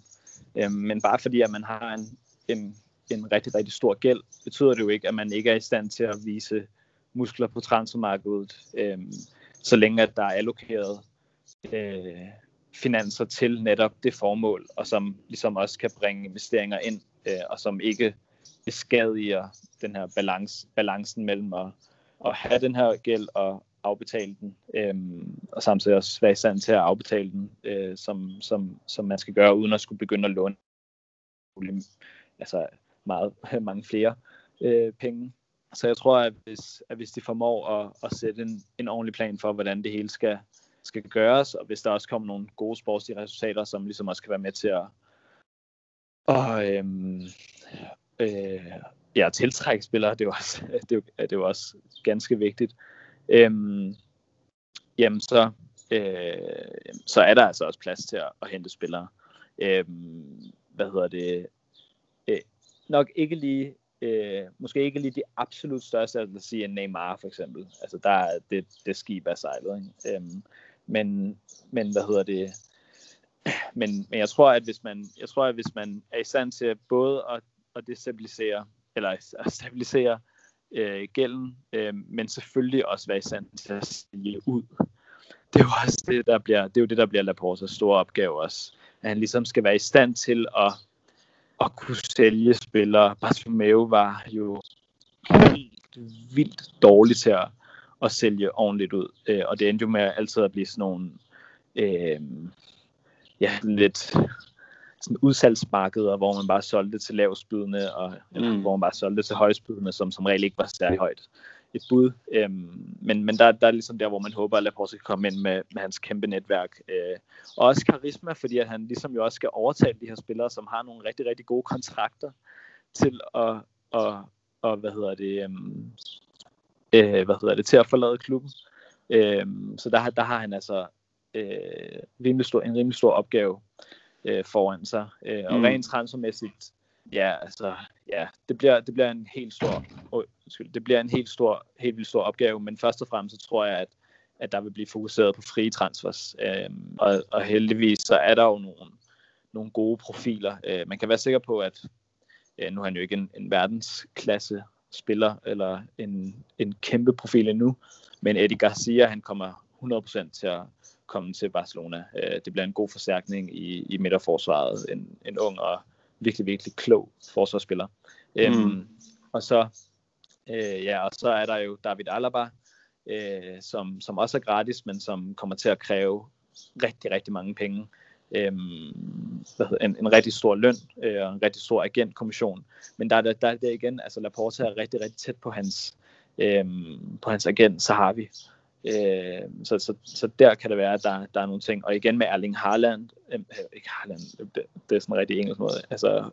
Øhm, men bare fordi, at man har en, en, en rigtig, rigtig stor gæld, betyder det jo ikke, at man ikke er i stand til at vise muskler på transfermarkedet, øhm, så længe at der er allokeret øh, finanser til netop det formål, og som ligesom også kan bringe investeringer ind, øh, og som ikke beskadiger den her balance, balancen mellem at, at have den her gæld og afbetale den, øh, og samtidig også være i stand til at afbetale den, øh, som, som, som man skal gøre, uden at skulle begynde at låne altså meget, mange flere øh, penge. Så jeg tror, at hvis, at hvis de formår at, at sætte en, en ordentlig plan for, hvordan det hele skal, skal gøres, og hvis der også kommer nogle gode sportslige resultater, som ligesom også kan være med til at og, øhm, øh, ja, tiltrække spillere, det er jo også, det er, det er jo også ganske vigtigt. Øhm, jamen så, øh, så er der altså også plads til at, at hente spillere. Øhm, hvad hedder det? Øh, nok ikke lige øh, måske ikke lige de absolut største, altså at sige en Neymar for eksempel. Altså der er det, det skib er sejlet. Ikke? Øhm, men, men hvad hedder det? Men, men jeg tror, at hvis man, jeg tror, at hvis man er i stand til både at, at destabilisere, eller at stabilisere øh, gælden, øh, men selvfølgelig også være i stand til at sælge ud. Det er jo også det, der bliver, det er jo det, der bliver Laportas store opgave også. At han ligesom skal være i stand til at at kunne sælge spillere. Bartomeu var jo helt vildt dårlig til at, at sælge ordentligt ud. Øh, og det endte jo med altid at blive sådan nogle øh, ja, lidt sådan udsalgsmarkeder, hvor man bare solgte til lavspydende, og eller, mm. hvor man bare solgte til højspydende, som som regel ikke var særlig højt et bud. Øhm, men men der, der er ligesom der, hvor man håber, at Laporte kan komme ind med, med hans kæmpe netværk. Øh, og også karisma, fordi at han ligesom jo også skal overtale de her spillere, som har nogle rigtig, rigtig gode kontrakter til at, og, og hvad hedder det, øhm, øh, hvad hedder det, til at forlade klubben. Øhm, så der, der har han altså øh, rimelig stor, en rimelig stor opgave øh, foran sig. Øh, og mm. rent transfermæssigt, ja, altså, ja, det bliver, det bliver en helt stor, undskyld, det bliver en helt stor, helt vildt stor opgave, men først og fremmest så tror jeg, at, at der vil blive fokuseret på frie transfers, øhm, og, og heldigvis så er der jo nogle, nogle gode profiler. Øh, man kan være sikker på, at øh, nu er han jo ikke en, en verdensklasse spiller, eller en, en kæmpe profil endnu, men Eddie Garcia, han kommer 100% til at komme til Barcelona. Øh, det bliver en god forstærkning i, i midterforsvaret, en, en ung og virkelig, virkelig klog forsvarsspiller. Øhm, mm. Og så øh, ja, og så er der jo David Alaba, øh, som, som også er gratis, men som kommer til at kræve rigtig, rigtig mange penge. Øhm, hvad hedder, en, en rigtig stor løn øh, og en rigtig stor agentkommission. Men der, der, der er det igen, altså Laporte er rigtig, rigtig tæt på hans, øhm, på hans agent, så har vi. Øh, så, så, så der kan det være, at der, der er nogle ting. Og igen med Erling Haaland, øh, øh ikke Haaland, øh, det, det er sådan en rigtig engelsk måde, altså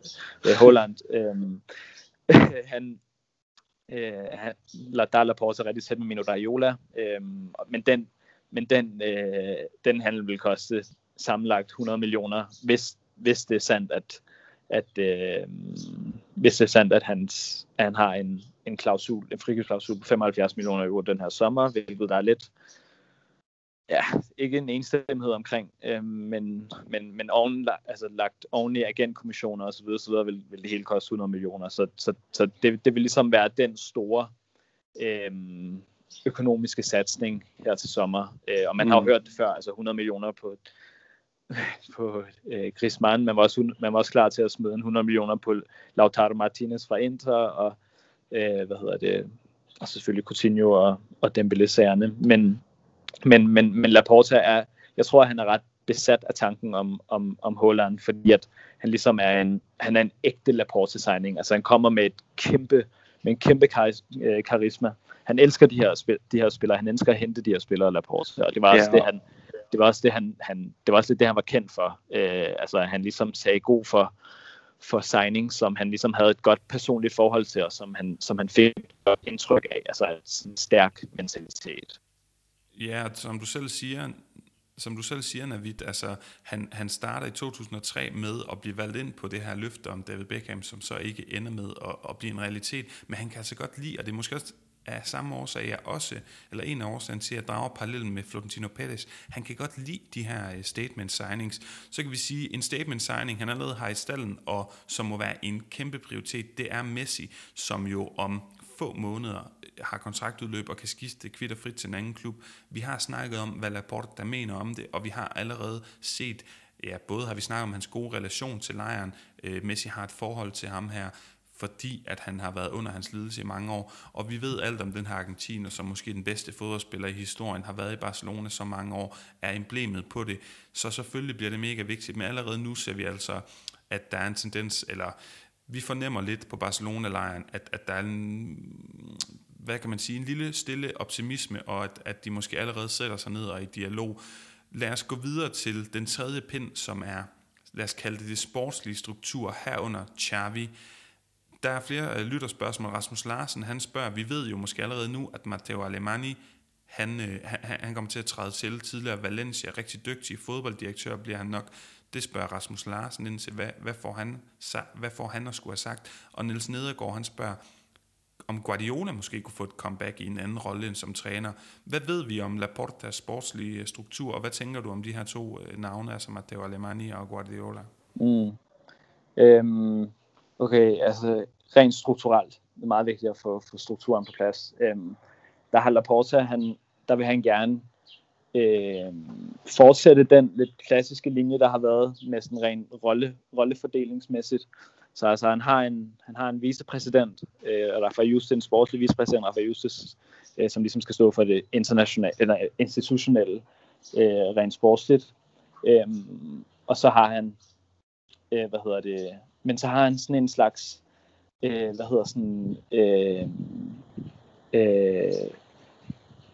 øh, Holland, øh, øh, han, øh, der er Laporte rigtig tæt med Mino Raiola, øh, men den, men den, øh, den handel vil koste sammenlagt 100 millioner, hvis, hvis det er sandt, at, at øh, hvis det er sandt, at, hans, at han har en, en klausul, en frikøbsklausul på 75 millioner euro den her sommer, hvilket der er lidt, ja, ikke en enstemmighed omkring, øh, men, men, men oven, altså, lagt oven i agentkommissioner og så videre, så videre vil, vil det hele koste 100 millioner, så, så, så det, det vil ligesom være den store øh, økonomiske satsning her til sommer, øh, og man mm. har jo mm. hørt det før, altså 100 millioner på på øh, Griezmann. Man var, også, man var også klar til at smide en 100 millioner på Lautaro Martinez fra Inter, og øh, hvad hedder det, og selvfølgelig Coutinho og, og Dembélé-sagerne. Men, men, men, men Laporta er, jeg tror, han er ret besat af tanken om, om, om Holland, fordi at han ligesom er en, han er en ægte Laporte-signing. Altså han kommer med et kæmpe, med en kæmpe øh, karisma. Han elsker de her, spil, de her spillere, han elsker at hente de her spillere Laporte, og det var også ja. det, han, det var også det, han, han, det var også lidt det, han var kendt for. Øh, altså, han ligesom sagde god for, for signing, som han ligesom havde et godt personligt forhold til, og som han, som han fik et indtryk af. Altså en stærk mentalitet. Ja, som du selv siger, som du selv siger, Navid, altså, han, han starter i 2003 med at blive valgt ind på det her løfte om David Beckham, som så ikke ender med at, at blive en realitet. Men han kan altså godt lide, og det er måske også af samme årsag er også, eller en af årsagen til at drage parallellen med Florentino Perez, han kan godt lide de her øh, statement signings. Så kan vi sige, en statement signing, han allerede har i stallen, og som må være en kæmpe prioritet, det er Messi, som jo om få måneder øh, har kontraktudløb og kan skifte kvitter frit til en anden klub. Vi har snakket om, hvad Laporte der mener om det, og vi har allerede set, ja, både har vi snakket om hans gode relation til lejren, øh, Messi har et forhold til ham her, fordi at han har været under hans ledelse i mange år. Og vi ved alt om den her argentiner, som måske den bedste fodboldspiller i historien, har været i Barcelona så mange år, er emblemet på det. Så selvfølgelig bliver det mega vigtigt, men allerede nu ser vi altså, at der er en tendens, eller vi fornemmer lidt på Barcelona-lejren, at, at der er en, hvad kan man sige, en lille stille optimisme, og at, at de måske allerede sætter sig ned og i dialog. Lad os gå videre til den tredje pind, som er, lad os kalde det det sportslige struktur herunder Xavi. Der er flere øh, lytterspørgsmål. Rasmus Larsen, han spørger, vi ved jo måske allerede nu, at Matteo Alemani, han, øh, han, han kommer til at træde til tidligere Valencia, rigtig dygtig fodbolddirektør bliver han nok. Det spørger Rasmus Larsen ind til, hvad, hvad, får han, hvad får han at skulle have sagt? Og Niels Nedergaard, han spørger, om Guardiola måske kunne få et comeback i en anden rolle end som træner. Hvad ved vi om Laportas sportslige øh, struktur, og hvad tænker du om de her to øh, navne, altså Matteo Alemani og Guardiola? Mm. Øhm, okay, altså rent strukturelt. Det er meget vigtigt at få, få strukturen på plads. Øhm, der har Laporta, han, der vil han gerne øh, fortsætte den lidt klassiske linje, der har været med sådan ren rolle, rollefordelingsmæssigt. Så altså, han har en, han har en vicepræsident, øh, Rafa Just, en sportslig vicepræsident, Rafa Justus, øh, som ligesom skal stå for det internationale, eller institutionelle, øh, rent sportsligt. Øh, og så har han, øh, hvad hedder det, men så har han sådan en slags, øh, hvad hedder sådan, øh, øh,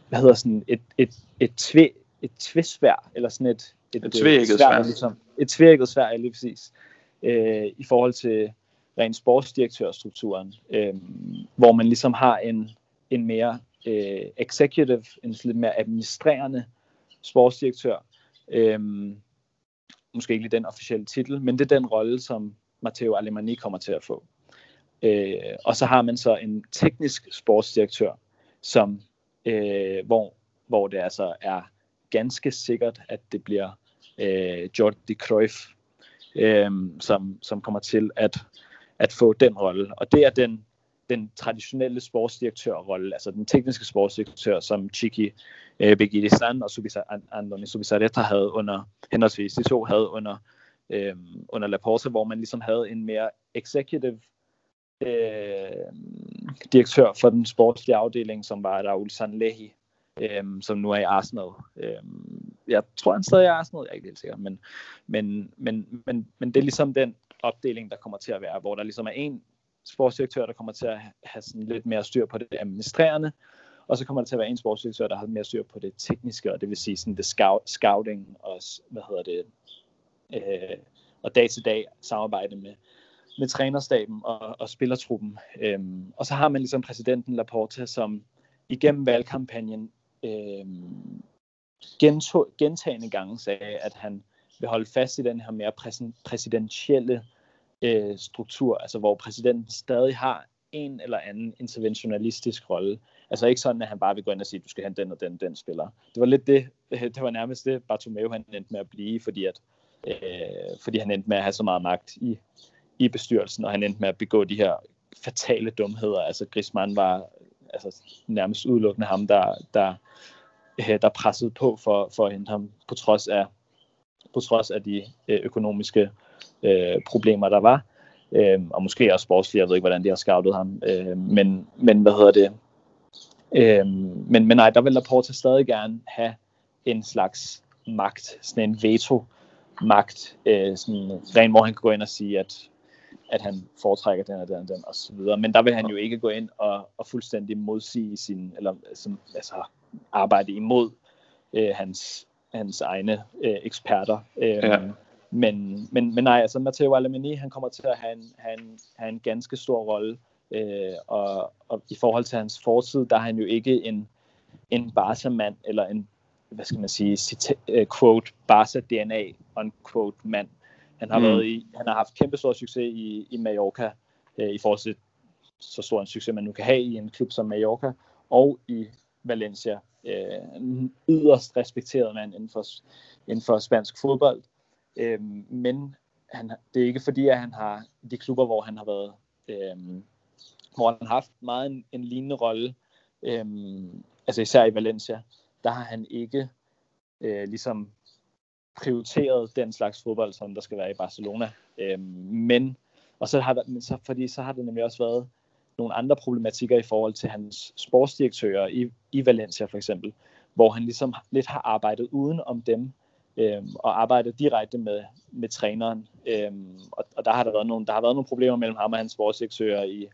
hvad hedder sådan et, et, et, tvæ, et tvæsvær, eller sådan et, et, et tvækket svær. Ligesom, et tvækket svær, lige præcis øh, i forhold til rent sportsdirektørstrukturen, øh, hvor man ligesom har en, en mere øh, executive, en lidt mere administrerende sportsdirektør. Øh, måske ikke lige den officielle titel, men det er den rolle, som Matteo Alemani kommer til at få. Øh, og så har man så en teknisk sportsdirektør, som, øh, hvor, hvor det altså er ganske sikkert, at det bliver øh, Jordi Cruyff, øh, som, som kommer til at, at få den rolle. Og det er den, den traditionelle sportsdirektørrolle, altså den tekniske sportsdirektør, som Chiki øh, Begidistan og Subisa, Andoni Subisareta havde under, henholdsvis de to havde under, øh, under Laporte, hvor man ligesom havde en mere executive øh, direktør for den sportslige afdeling, som var Raul Sanlehi, øh, som nu er i Arsenal. Øh, jeg tror, han stadig er i Arsenal, jeg er ikke helt sikker, men, men, men, men, men det er ligesom den opdeling, der kommer til at være, hvor der ligesom er en sportsdirektør, der kommer til at have sådan lidt mere styr på det administrerende, og så kommer der til at være en sportsdirektør, der har mere styr på det tekniske, og det vil sige sådan det scout, scouting og hvad hedder det, øh, og dag-til-dag samarbejde med, med trænerstaben og, og spillertruppen. Øhm, og så har man ligesom præsidenten Laporta, som igennem valgkampagnen øhm, gentog, gentagende gange sagde, at han vil holde fast i den her mere præsidentielle øh, struktur, altså hvor præsidenten stadig har en eller anden interventionalistisk rolle. Altså ikke sådan, at han bare vil gå ind og sige, du skal have den og den, den spiller. Det var lidt det, det var nærmest det, Bartomeu han endte med at blive, fordi, at, øh, fordi han endte med at have så meget magt i, i bestyrelsen, og han endte med at begå de her fatale dumheder. Altså Griezmann var altså, nærmest udelukkende ham, der, der øh, der pressede på for, for at hente ham, på trods af, på trods af de øh, økonomiske øh, problemer, der var. Øh, og måske også sportsligt, jeg ved ikke, hvordan de har scoutet ham. Øh, men, men hvad hedder det? Øh, men, men nej, der vil Laporta stadig gerne have en slags magt, sådan en veto-magt, øh, sådan ren, hvor han kan gå ind og sige, at at han foretrækker den og den og den og så videre. Men der vil han jo ikke gå ind og, og fuldstændig modsige sin, eller som, altså arbejde imod øh, hans, hans egne øh, eksperter. Øh, ja. men, men, men nej, altså Matteo Alemani, han kommer til at have en, have en, have en ganske stor rolle, øh, og, og i forhold til hans fortid, der er han jo ikke en, en Barca-mand, eller en, hvad skal man sige, cita- uh, quote, Barca-DNA, unquote, mand. Han har, mm. været i, han har haft kæmpe stor succes i, i Mallorca, øh, i forhold til så stor en succes, man nu kan have i en klub som Mallorca, og i Valencia. Øh, en yderst respekteret mand inden for, inden for spansk fodbold. Øh, men han, det er ikke fordi, at han har de klubber, hvor han har været, øh, hvor han har haft meget en, en lignende rolle, øh, altså især i Valencia, der har han ikke øh, ligesom prioriteret den slags fodbold, som der skal være i Barcelona. Øh, men Og så har der, så, fordi så har det nemlig også været nogle andre problematikker i forhold til hans sportsdirektører i, i Valencia for eksempel, hvor han ligesom lidt har arbejdet uden om dem, øh, og arbejdet direkte med, med træneren. Øh, og, og der har der været nogle, der har været nogle problemer mellem ham og hans sportsdirektører i,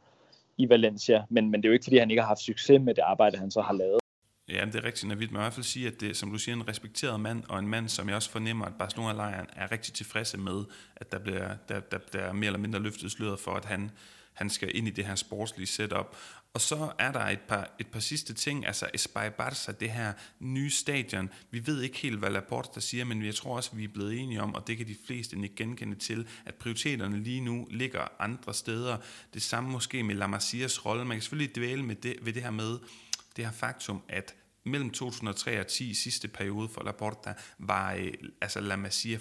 i Valencia, men, men det er jo ikke fordi, han ikke har haft succes med det arbejde, han så har lavet. Ja, det er rigtigt, Navid. Men i hvert fald sige, at det som du siger, en respekteret mand, og en mand, som jeg også fornemmer, at Barcelona-lejren er rigtig tilfredse med, at der bliver, der, der, der er mere eller mindre løftet sløret for, at han, han skal ind i det her sportslige setup. Og så er der et par, et par sidste ting, altså Espai Barça, det her nye stadion. Vi ved ikke helt, hvad Laporte der siger, men jeg tror også, at vi er blevet enige om, og det kan de fleste ikke genkende til, at prioriteterne lige nu ligger andre steder. Det samme måske med La Masias rolle. Man kan selvfølgelig dvæle med det, ved det her med, det her faktum, at mellem 2003 og 10 sidste periode for Laporta var øh, altså La Masia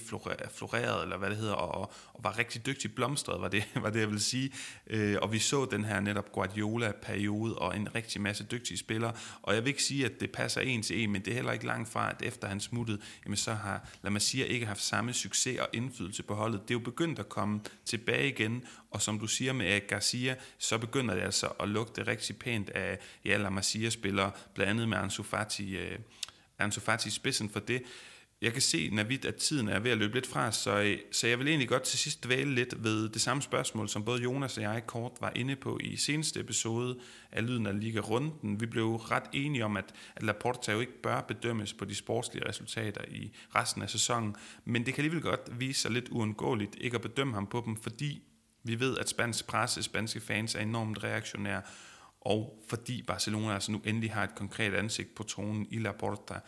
floreret, eller hvad det hedder, og, og var rigtig dygtig blomstret, var det, var det jeg vil sige. Øh, og vi så den her netop Guardiola-periode, og en rigtig masse dygtige spillere, og jeg vil ikke sige, at det passer en til en, men det er heller ikke langt fra, at efter han smuttede, jamen så har La Masia ikke haft samme succes og indflydelse på holdet. Det er jo begyndt at komme tilbage igen, og som du siger med Eric Garcia, så begynder det altså at lugte rigtig pænt af ja, La Masia-spillere, blandt andet med Ansu Fati, uh, Ansu Fati spidsen for det. Jeg kan se, Navid, at tiden er ved at løbe lidt fra, så, øh, så jeg vil egentlig godt til sidst dvæle lidt ved det samme spørgsmål, som både Jonas og jeg kort var inde på i seneste episode af Lyden af Liga Runden. Vi blev ret enige om, at, at Laporta jo ikke bør bedømmes på de sportslige resultater i resten af sæsonen, men det kan alligevel godt vise sig lidt uundgåeligt ikke at bedømme ham på dem, fordi vi ved, at spansk presse, spanske fans er enormt reaktionære, og fordi Barcelona altså nu endelig har et konkret ansigt på tronen i Laporta.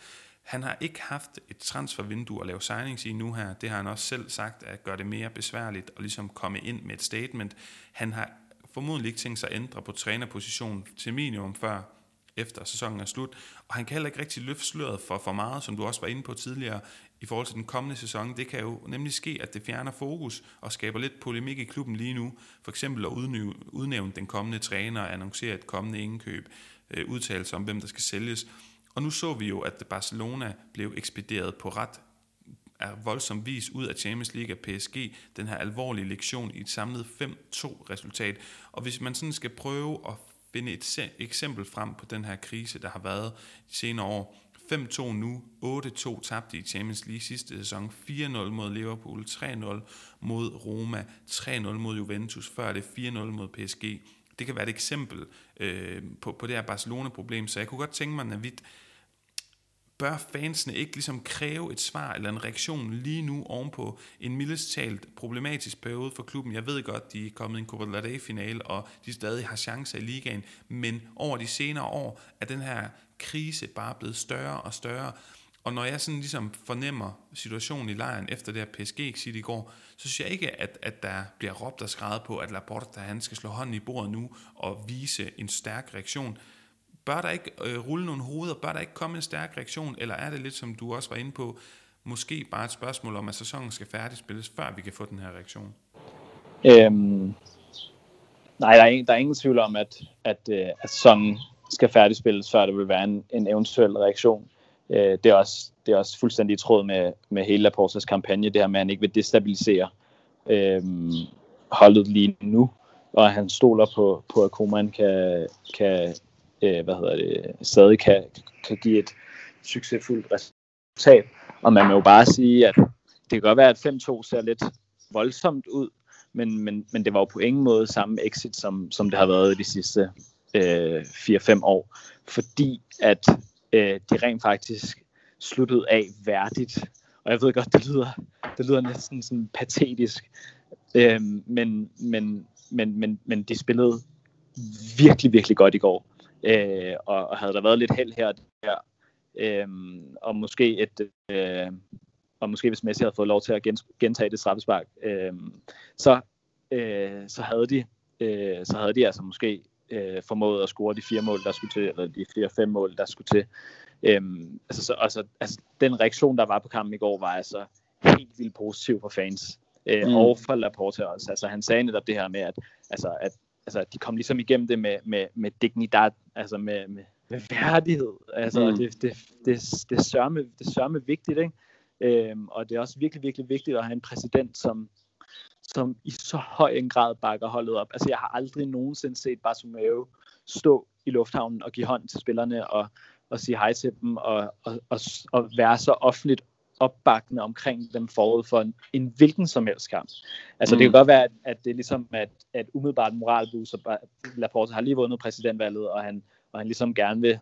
Han har ikke haft et transfervindue at lave signings i nu her. Det har han også selv sagt, at gøre det mere besværligt og ligesom komme ind med et statement. Han har formodentlig ikke tænkt sig at ændre på trænerpositionen til minimum før efter sæsonen er slut. Og han kan heller ikke rigtig løfte sløret for for meget, som du også var inde på tidligere, i forhold til den kommende sæson. Det kan jo nemlig ske, at det fjerner fokus og skaber lidt polemik i klubben lige nu. For eksempel at udnævne den kommende træner og annoncere et kommende indkøb, øh, udtalelse om, hvem der skal sælges. Og nu så vi jo, at Barcelona blev ekspederet på ret er voldsom vis ud af Champions League og PSG, den her alvorlige lektion i et samlet 5-2 resultat. Og hvis man sådan skal prøve at finde et eksempel frem på den her krise, der har været de senere år, 5-2 nu, 8-2 tabte i Champions League sidste sæson, 4-0 mod Liverpool, 3-0 mod Roma, 3-0 mod Juventus, før det 4-0 mod PSG. Det kan være et eksempel øh, på, på det her Barcelona-problem, så jeg kunne godt tænke mig, Navid, bør fansene ikke ligesom kræve et svar eller en reaktion lige nu ovenpå en mildest talt problematisk periode for klubben? Jeg ved godt, de er kommet i en Copa del finale og de stadig har chancer i ligaen, men over de senere år er den her krise bare blevet større og større. Og når jeg sådan ligesom fornemmer situationen i lejren efter det her PSG-exit i går, så synes jeg ikke, at, at der bliver råbt og skrevet på, at Laporta han skal slå hånden i bordet nu og vise en stærk reaktion. Bør der ikke øh, rulle nogle hoveder? Bør der ikke komme en stærk reaktion? Eller er det lidt, som du også var inde på, måske bare et spørgsmål om, at sæsonen skal færdigspilles, før vi kan få den her reaktion? Øhm, nej, der er, ingen, der er ingen tvivl om, at, at, øh, at sæsonen skal færdigspilles, før der vil være en, en eventuel reaktion. Øh, det, er også, det er også fuldstændig i tråd med, med hele Laportas kampagne, det her med, at han ikke vil destabilisere øh, holdet lige nu, og at han stoler på, på at Koeman kan, kan øh, hvad hedder det, stadig kan, kan give et succesfuldt resultat. Og man må jo bare sige, at det kan godt være, at 5-2 ser lidt voldsomt ud, men, men, men det var jo på ingen måde samme exit, som, som det har været de sidste øh, 4-5 år, fordi at øh, de rent faktisk sluttede af værdigt. Og jeg ved godt, det lyder, det lyder næsten sådan patetisk, øh, men, men, men, men, men de spillede virkelig, virkelig godt i går. Øh, og, og havde der været lidt held her og der, øh, og måske et, øh, og måske hvis Messi havde fået lov til at gentage det straffespark, øh, så, øh, så havde de øh, så havde de altså måske øh, formået at score de fire mål, der skulle til, eller de fire fem mål, der skulle til. Øhm, altså, så, altså, altså, den reaktion, der var på kampen i går, var altså helt vildt positiv for fans. Øh, mm. Og for Laporte også. Altså, han sagde netop det her med, at, altså, at altså, de kom ligesom igennem det med, med, med dignidad, altså med, med, med værdighed. Altså, mm. det, det, det, det, sørme, det sørme vigtigt, ikke? Øhm, og det er også virkelig, virkelig vigtigt at have en præsident, som, som i så høj en grad bakker holdet op. Altså jeg har aldrig nogensinde set Bartomeu stå i lufthavnen og give hånd til spillerne og, og sige hej til dem og, og, og, og være så offentligt opbakkende omkring dem forud for en, en hvilken som helst kamp. Altså mm. det kan godt være, at, at det er ligesom, at, at umiddelbart moralbus, og Laporte har lige vundet præsidentvalget, og han, og han ligesom gerne vil,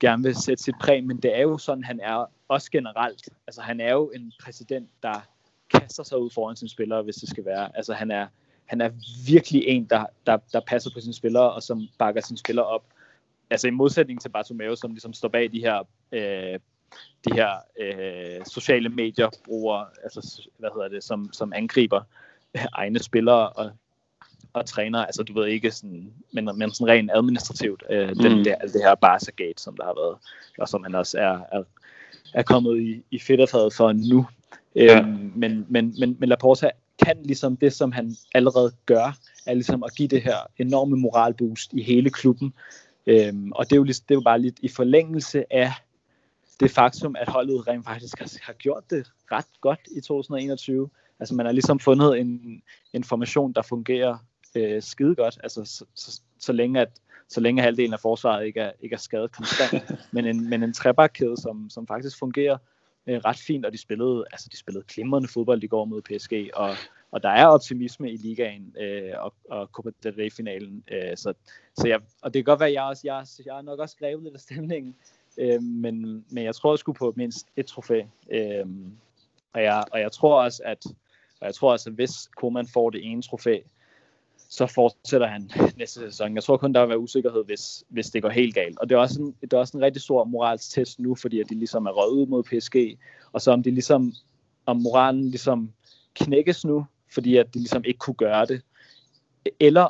gerne vil sætte sit præg, men det er jo sådan, han er også generelt. Altså han er jo en præsident, der kaster sig ud foran sine spillere, hvis det skal være. Altså han er, han er virkelig en, der, der, der passer på sine spillere, og som bakker sine spillere op. Altså i modsætning til Bartomeu, som ligesom står bag de her, øh, de her øh, sociale medier bruger, altså hvad hedder det, som, som angriber egne spillere og, og træner. Altså du ved ikke sådan, men, men sådan rent administrativt, øh, mm. den der, det her Barca-gate, som der har været, og som han også er, er, er kommet i, i fedterfadet for nu. Ja. Øhm, men, men, men, men Laporta kan ligesom det, som han allerede gør, er ligesom at give det her enorme moralboost i hele klubben. Øhm, og det er, jo, det er jo bare lidt i forlængelse af det faktum, at holdet rent faktisk har, har gjort det ret godt i 2021. Altså man har ligesom fundet en, en formation, der fungerer øh, skide godt, altså så, så, så længe at så længe halvdelen af forsvaret ikke er, ikke er skadet konstant, men en, men en trebakkæde, som, som faktisk fungerer øh, ret fint, og de spillede, altså de spillede glimrende fodbold i går mod PSG, og, og der er optimisme i ligaen øh, og, og Copa del Rey-finalen, øh, så, så jeg, og det kan godt være, at jeg, også, jeg, jeg er nok også skrevet lidt af stemningen, øh, men, men jeg tror, jeg skulle på mindst et trofæ, øh, og, jeg, og jeg tror også, at og jeg tror også, at hvis Koeman får det ene trofæ, så fortsætter han næste sæson. Jeg tror kun, der vil være usikkerhed, hvis, hvis det går helt galt. Og det er, også en, det er også en rigtig stor moralsk test nu, fordi at de ligesom er røget ud mod PSG, og så om de ligesom, om moralen ligesom knækkes nu, fordi at de ligesom ikke kunne gøre det, eller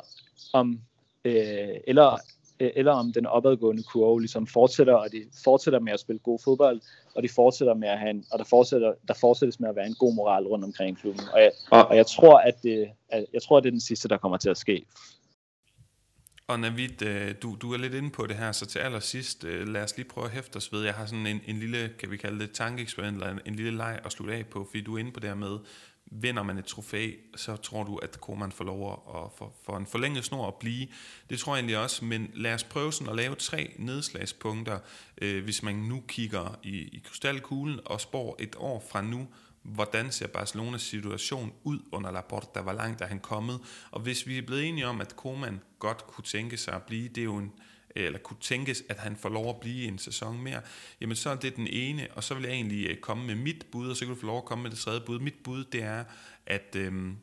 om, øh, eller eller om den opadgående kurve ligesom fortsætter, og de fortsætter med at spille god fodbold, og de fortsætter med at have en, og der fortsætter, der fortsættes med at være en god moral rundt omkring klubben. Og jeg, og jeg tror, at det, at jeg tror, at det er den sidste, der kommer til at ske. Og Navid, øh, du, du er lidt inde på det her, så til allersidst, øh, lad os lige prøve at hæfte os ved. Jeg har sådan en, en lille, kan vi kalde det, tankeeksperiment, eller en, en lille leg at slutte af på, fordi du er inde på det her med, vinder man et trofæ, så tror du, at Koeman får lov at for, for en forlænget snor at blive. Det tror jeg egentlig også, men lad os prøve sådan at lave tre nedslagspunkter, øh, hvis man nu kigger i, i krystalkuglen og spår et år fra nu, hvordan ser Barcelonas situation ud under Laporta, hvor langt er han kommet, og hvis vi er blevet enige om, at Koeman godt kunne tænke sig at blive, det er jo en, eller kunne tænkes, at han får lov at blive en sæson mere, jamen så er det den ene, og så vil jeg egentlig øh, komme med mit bud, og så kan du få lov at komme med det tredje bud. Mit bud, det er, at øhm,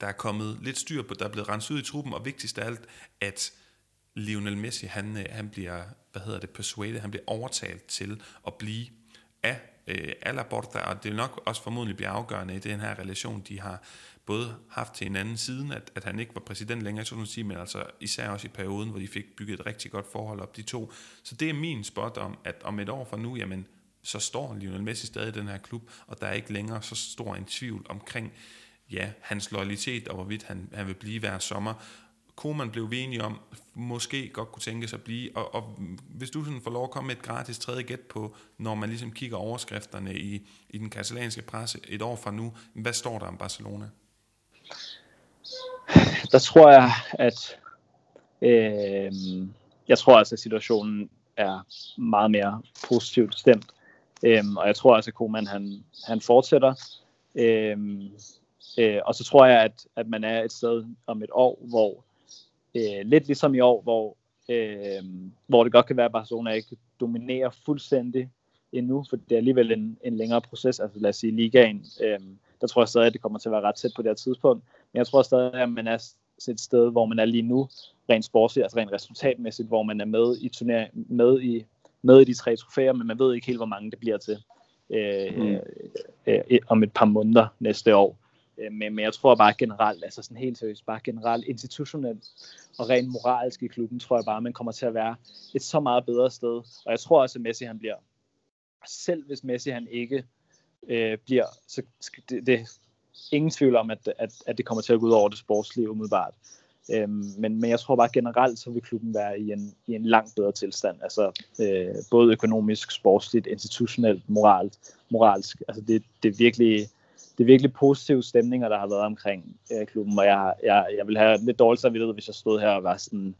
der er kommet lidt styr på, der er blevet renset ud i truppen, og vigtigst af alt, at Lionel Messi, han, øh, han bliver, hvad hedder det, persuaded, han bliver overtalt til at blive af øh, Alaborta, og det vil nok også formodentlig blive afgørende i den her relation, de har både haft til en anden siden, at, at han ikke var præsident længere, så sige, men altså især også i perioden, hvor de fik bygget et rigtig godt forhold op, de to. Så det er min spot om, at om et år fra nu, jamen, så står Lionel Messi stadig i den her klub, og der er ikke længere så stor en tvivl omkring, ja, hans loyalitet, og hvorvidt han, han vil blive hver sommer. Koman blev vi enige om, måske godt kunne tænke sig at blive, og, og hvis du sådan får lov at komme med et gratis tredje gæt på, når man ligesom kigger overskrifterne i, i den katalanske presse et år fra nu, hvad står der om Barcelona? Der tror jeg, at øh, jeg tror altså, at situationen er meget mere positivt stemt. Øh, og jeg tror altså, at Koeman han, han fortsætter. Øh, øh, og så tror jeg, at, at man er et sted om et år, hvor øh, lidt ligesom i år, hvor, øh, hvor det godt kan være, at Barcelona ikke dominerer fuldstændig endnu, for det er alligevel en, en længere proces, altså lad os sige ligaen. Øh, der tror jeg stadig, at det kommer til at være ret tæt på det her tidspunkt. Men jeg tror stadig, at man er et sted, hvor man er lige nu, rent sportsligt, altså rent resultatmæssigt, hvor man er med i turnering, med i, med i de tre trofæer, men man ved ikke helt, hvor mange det bliver til øh, mm. øh, øh, om et par måneder næste år. Øh, men, men jeg tror bare generelt, altså sådan helt seriøst, bare generelt institutionelt og rent moralsk i klubben, tror jeg bare, man kommer til at være et så meget bedre sted. Og jeg tror også, at Messi han bliver, selv hvis Messi han ikke øh, bliver, så det, det ingen tvivl om, at, at, at det kommer til at gå ud over det sportslige umiddelbart. Øhm, men, men jeg tror bare generelt, så vil klubben være i en, i en langt bedre tilstand. Altså øh, både økonomisk, sportsligt, institutionelt, moralt, moralsk. Altså det, det er virkelig det er virkelig positive stemninger, der har været omkring øh, klubben, og jeg, jeg, jeg vil have lidt dårlig samvittighed, hvis jeg stod her og var sådan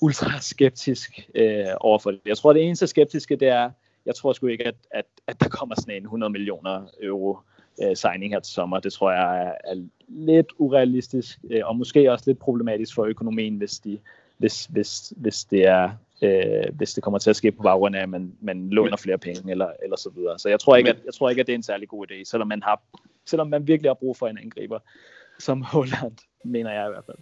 ultra skeptisk øh, overfor det. Jeg tror, det eneste skeptiske, det er, jeg tror sgu ikke, at, at, at der kommer sådan en 100 millioner euro øh, signing her til sommer. Det tror jeg er, er lidt urealistisk, øh, og måske også lidt problematisk for økonomien, hvis, de, hvis, hvis, hvis det er øh, hvis det kommer til at ske på baggrund af, at man, man låner flere penge eller, eller så videre. Så jeg tror, ikke, at, jeg tror ikke, at det er en særlig god idé, selvom man, har, selvom man virkelig har brug for en angriber, som Holland, mener jeg i hvert fald.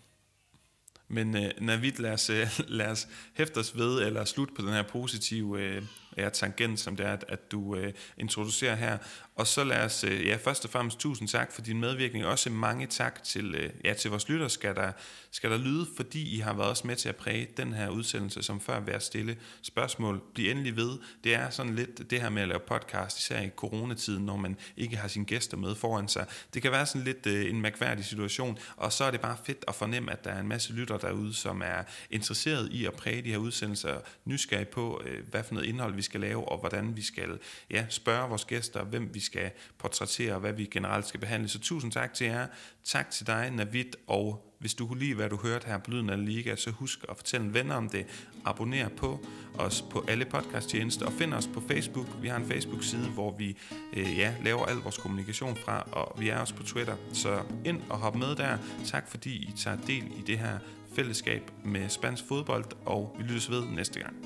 Men øh, Navid, lad os, øh, lad os hæfte os ved, eller slutte på den her positive øh, ja, tangent, som det er, at, at du øh, introducerer her. Og så lad os, øh, ja, først og fremmest tusind tak for din medvirkning. Også mange tak til, øh, ja, til vores lytter, skal der, skal der lyde, fordi I har været også med til at præge den her udsendelse, som før vær stille spørgsmål. Bliv endelig ved. Det er sådan lidt det her med at lave podcast, især i coronatiden, når man ikke har sine gæster med foran sig. Det kan være sådan lidt øh, en mærkværdig situation, og så er det bare fedt at fornemme, at der er en masse lytter derude, som er interesseret i at præge de her udsendelser, nysgerrige på, øh, hvad for noget indhold vi skal lave, og hvordan vi skal ja, spørge vores gæster, hvem vi skal portrættere, og hvad vi generelt skal behandle. Så tusind tak til jer. Tak til dig, Navid, og hvis du kunne lide, hvad du hørte her på Lyden af Liga, så husk at fortælle en ven om det. Abonner på os på alle podcasttjenester og find os på Facebook. Vi har en Facebook-side, hvor vi øh, ja, laver al vores kommunikation fra, og vi er også på Twitter. Så ind og hop med der. Tak fordi I tager del i det her fællesskab med spansk fodbold, og vi lyttes ved næste gang.